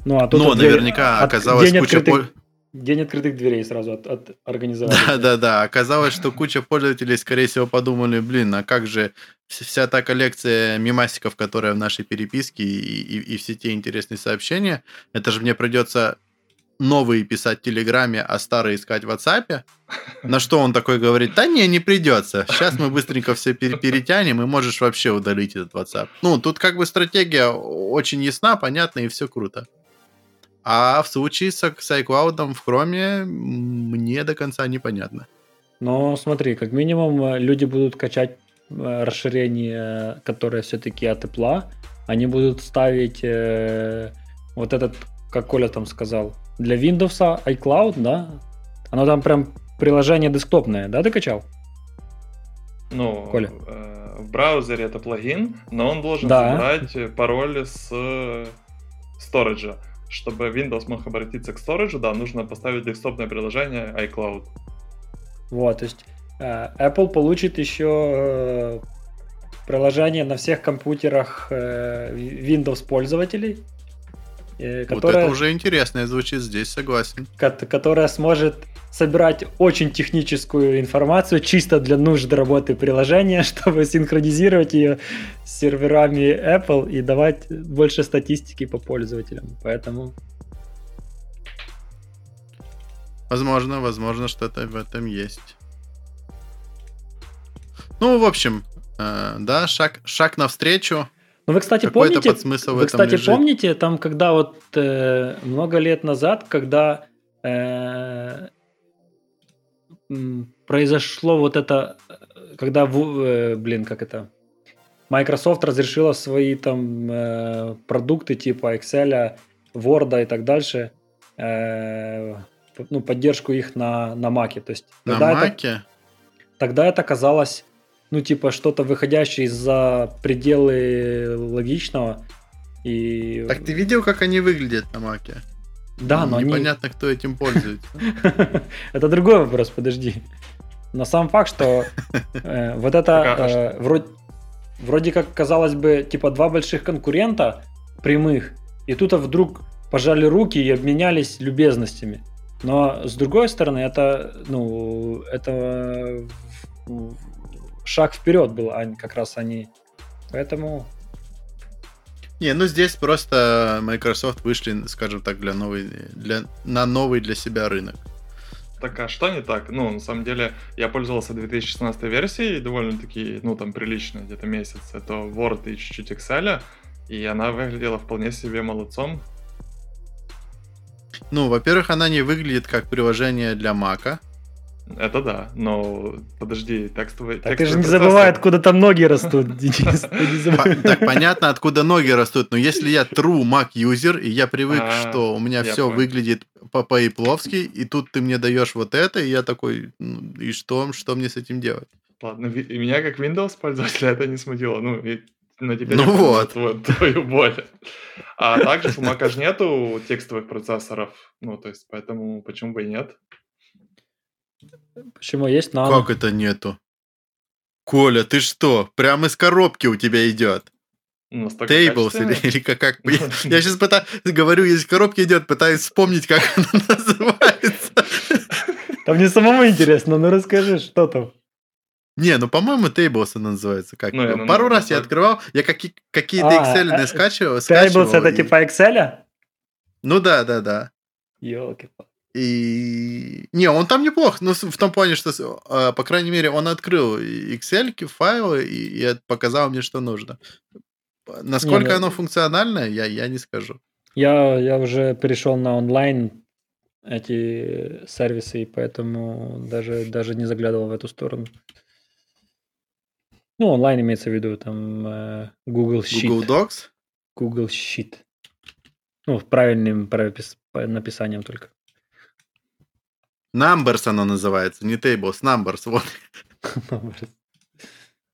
Ну, а тут но день- наверняка от- оказалось день куча... открытых- День открытых дверей сразу от, от организовали. Да, да, да. Оказалось, что куча пользователей, скорее всего, подумали, блин, а как же вс- вся та коллекция мемасиков, которая в нашей переписке и, и- и все те интересные сообщения, это же мне придется новые писать в Телеграме, а старые искать в WhatsApp. На что он такой говорит, да не, не придется. Сейчас мы быстренько все пере- перетянем, и можешь вообще удалить этот WhatsApp. Ну, тут как бы стратегия очень ясна, понятна, и все круто. А в случае с, с iCloud в Chrome мне до конца непонятно. Но смотри, как минимум э, люди будут качать э, расширение, которое все-таки от Apple. Они будут ставить э, вот этот, как Коля там сказал, для Windows iCloud, да? Оно там прям приложение десктопное, да, ты качал? Ну, Коля. э, в браузере это плагин, но он должен Да. собрать э, пароль с э, сториджа. Чтобы Windows мог обратиться к сториджу, да, нужно поставить десктопное приложение iCloud. Вот, то есть э, Apple получит еще э, приложение на всех компьютерах э, Windows пользователей, э, Вот это уже интересно звучит здесь, согласен. ко- которая сможет собирать очень техническую информацию чисто для нужд работы приложения, чтобы синхронизировать ее с серверами Apple и давать больше статистики по пользователям. Поэтому Возможно, возможно, что-то в этом есть. Ну, в общем, э, да, шаг, шаг навстречу. Ну, вы, кстати, помните, подсмысл вы, кстати, лежит. помните, там, когда вот э, много лет назад, когда э, произошло вот это, когда, в- э, блин, как это, Microsoft разрешила свои там э, продукты типа Excel, Word и так дальше, э, ну, поддержку их на, на Mac. То есть На тогда это- Маке. тогда это казалось, ну, типа, что-то выходящее за пределы логичного. И... Так ты видел, как они выглядят на Маке? да, но они... Непонятно, кто этим пользуется. Это другой вопрос, подожди. Но сам факт, что э, вот это а э, вроде, вроде как казалось бы, типа два больших конкурента прямых, и тут вдруг пожали руки и обменялись любезностями. Но с другой стороны, это, ну, это шаг вперед был, а как раз они. Поэтому Не, ну здесь просто Microsoft вышли, скажем так, для новой, для, на новый для себя рынок. Так а что не так? Ну, на самом деле, я пользовался 2016 версией, довольно-таки, ну, там, прилично, где-то месяц. Это Word и чуть-чуть Excel, и она выглядела вполне себе молодцом. Ну, во-первых, она не выглядит как приложение для Мака. Это да, но подожди, текстовый... так ты текстовый же не процессор- забывай, откуда там ноги растут, Денис. ты Так понятно, откуда ноги растут, но если я true Mac юзер, и я привык, А, что у меня все выглядит по по-ипловски, и тут ты мне даешь вот это, и я такой, ну, и что, что мне с этим делать? Ладно, меня как Windows пользователя это не смутило. Ну, и но теперь Ну вот. твою, твою боль. А также у Mac же нету текстовых процессоров, ну, то есть, поэтому почему бы и нет? Почему есть нам? Как это нету? Коля, ты что? Прямо из коробки у тебя идет. Ну, Tables или, или как, как? Я, я сейчас пытаюсь, говорю, из коробки идет, пытаюсь вспомнить, как она называется. Там мне самому интересно, ну расскажи, что там. Не, ну, по-моему, Tables она называется. Как? Ну, я, ну, Пару ну, раз я так. открывал, я какие- какие-то А, Excel э, скачивал. скачивал Tables это и- типа Excel? Ну да, да, да. елки И... Не, он там неплох, но в том плане, что, э, по крайней мере, он открыл Excel, файлы и, и показал мне, что нужно. Насколько ну- оно функциональное, я, я не скажу. Я, я уже перешел на онлайн эти сервисы, и поэтому даже, даже не заглядывал в эту сторону. Ну, онлайн имеется в виду там э, Google Sheet. Google Docs? Google Sheet. Ну, правильным по- написанием только. Numbers оно называется, не Tables, Numbers. Вот.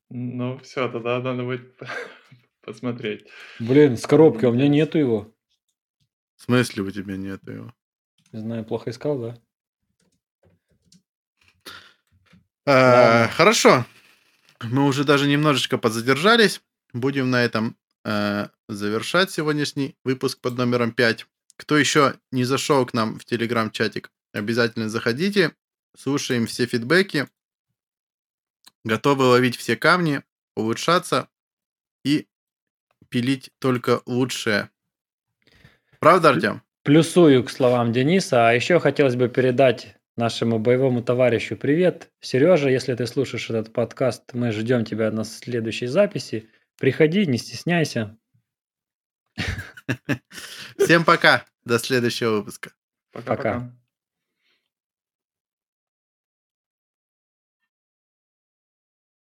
Ну, все, тогда надо будет посмотреть. Блин, с коробки, а у меня нету его. В смысле у тебя нет его? Не знаю, плохо искал, да? А. Хорошо. Мы уже даже немножечко подзадержались. Будем на этом э, завершать сегодняшний выпуск под номером 5. Кто еще не зашел к нам в телеграм-чатик, обязательно заходите. Слушаем все фидбэки. Готовы ловить все камни, улучшаться и пилить только лучшее. Правда, Артем? Плюсую к словам Дениса, а еще хотелось бы передать нашему боевому товарищу привет. Сережа, если ты слушаешь этот подкаст, мы ждем тебя на следующей записи. Приходи, не стесняйся. Всем пока. До следующего выпуска. Пока-пока. Пока.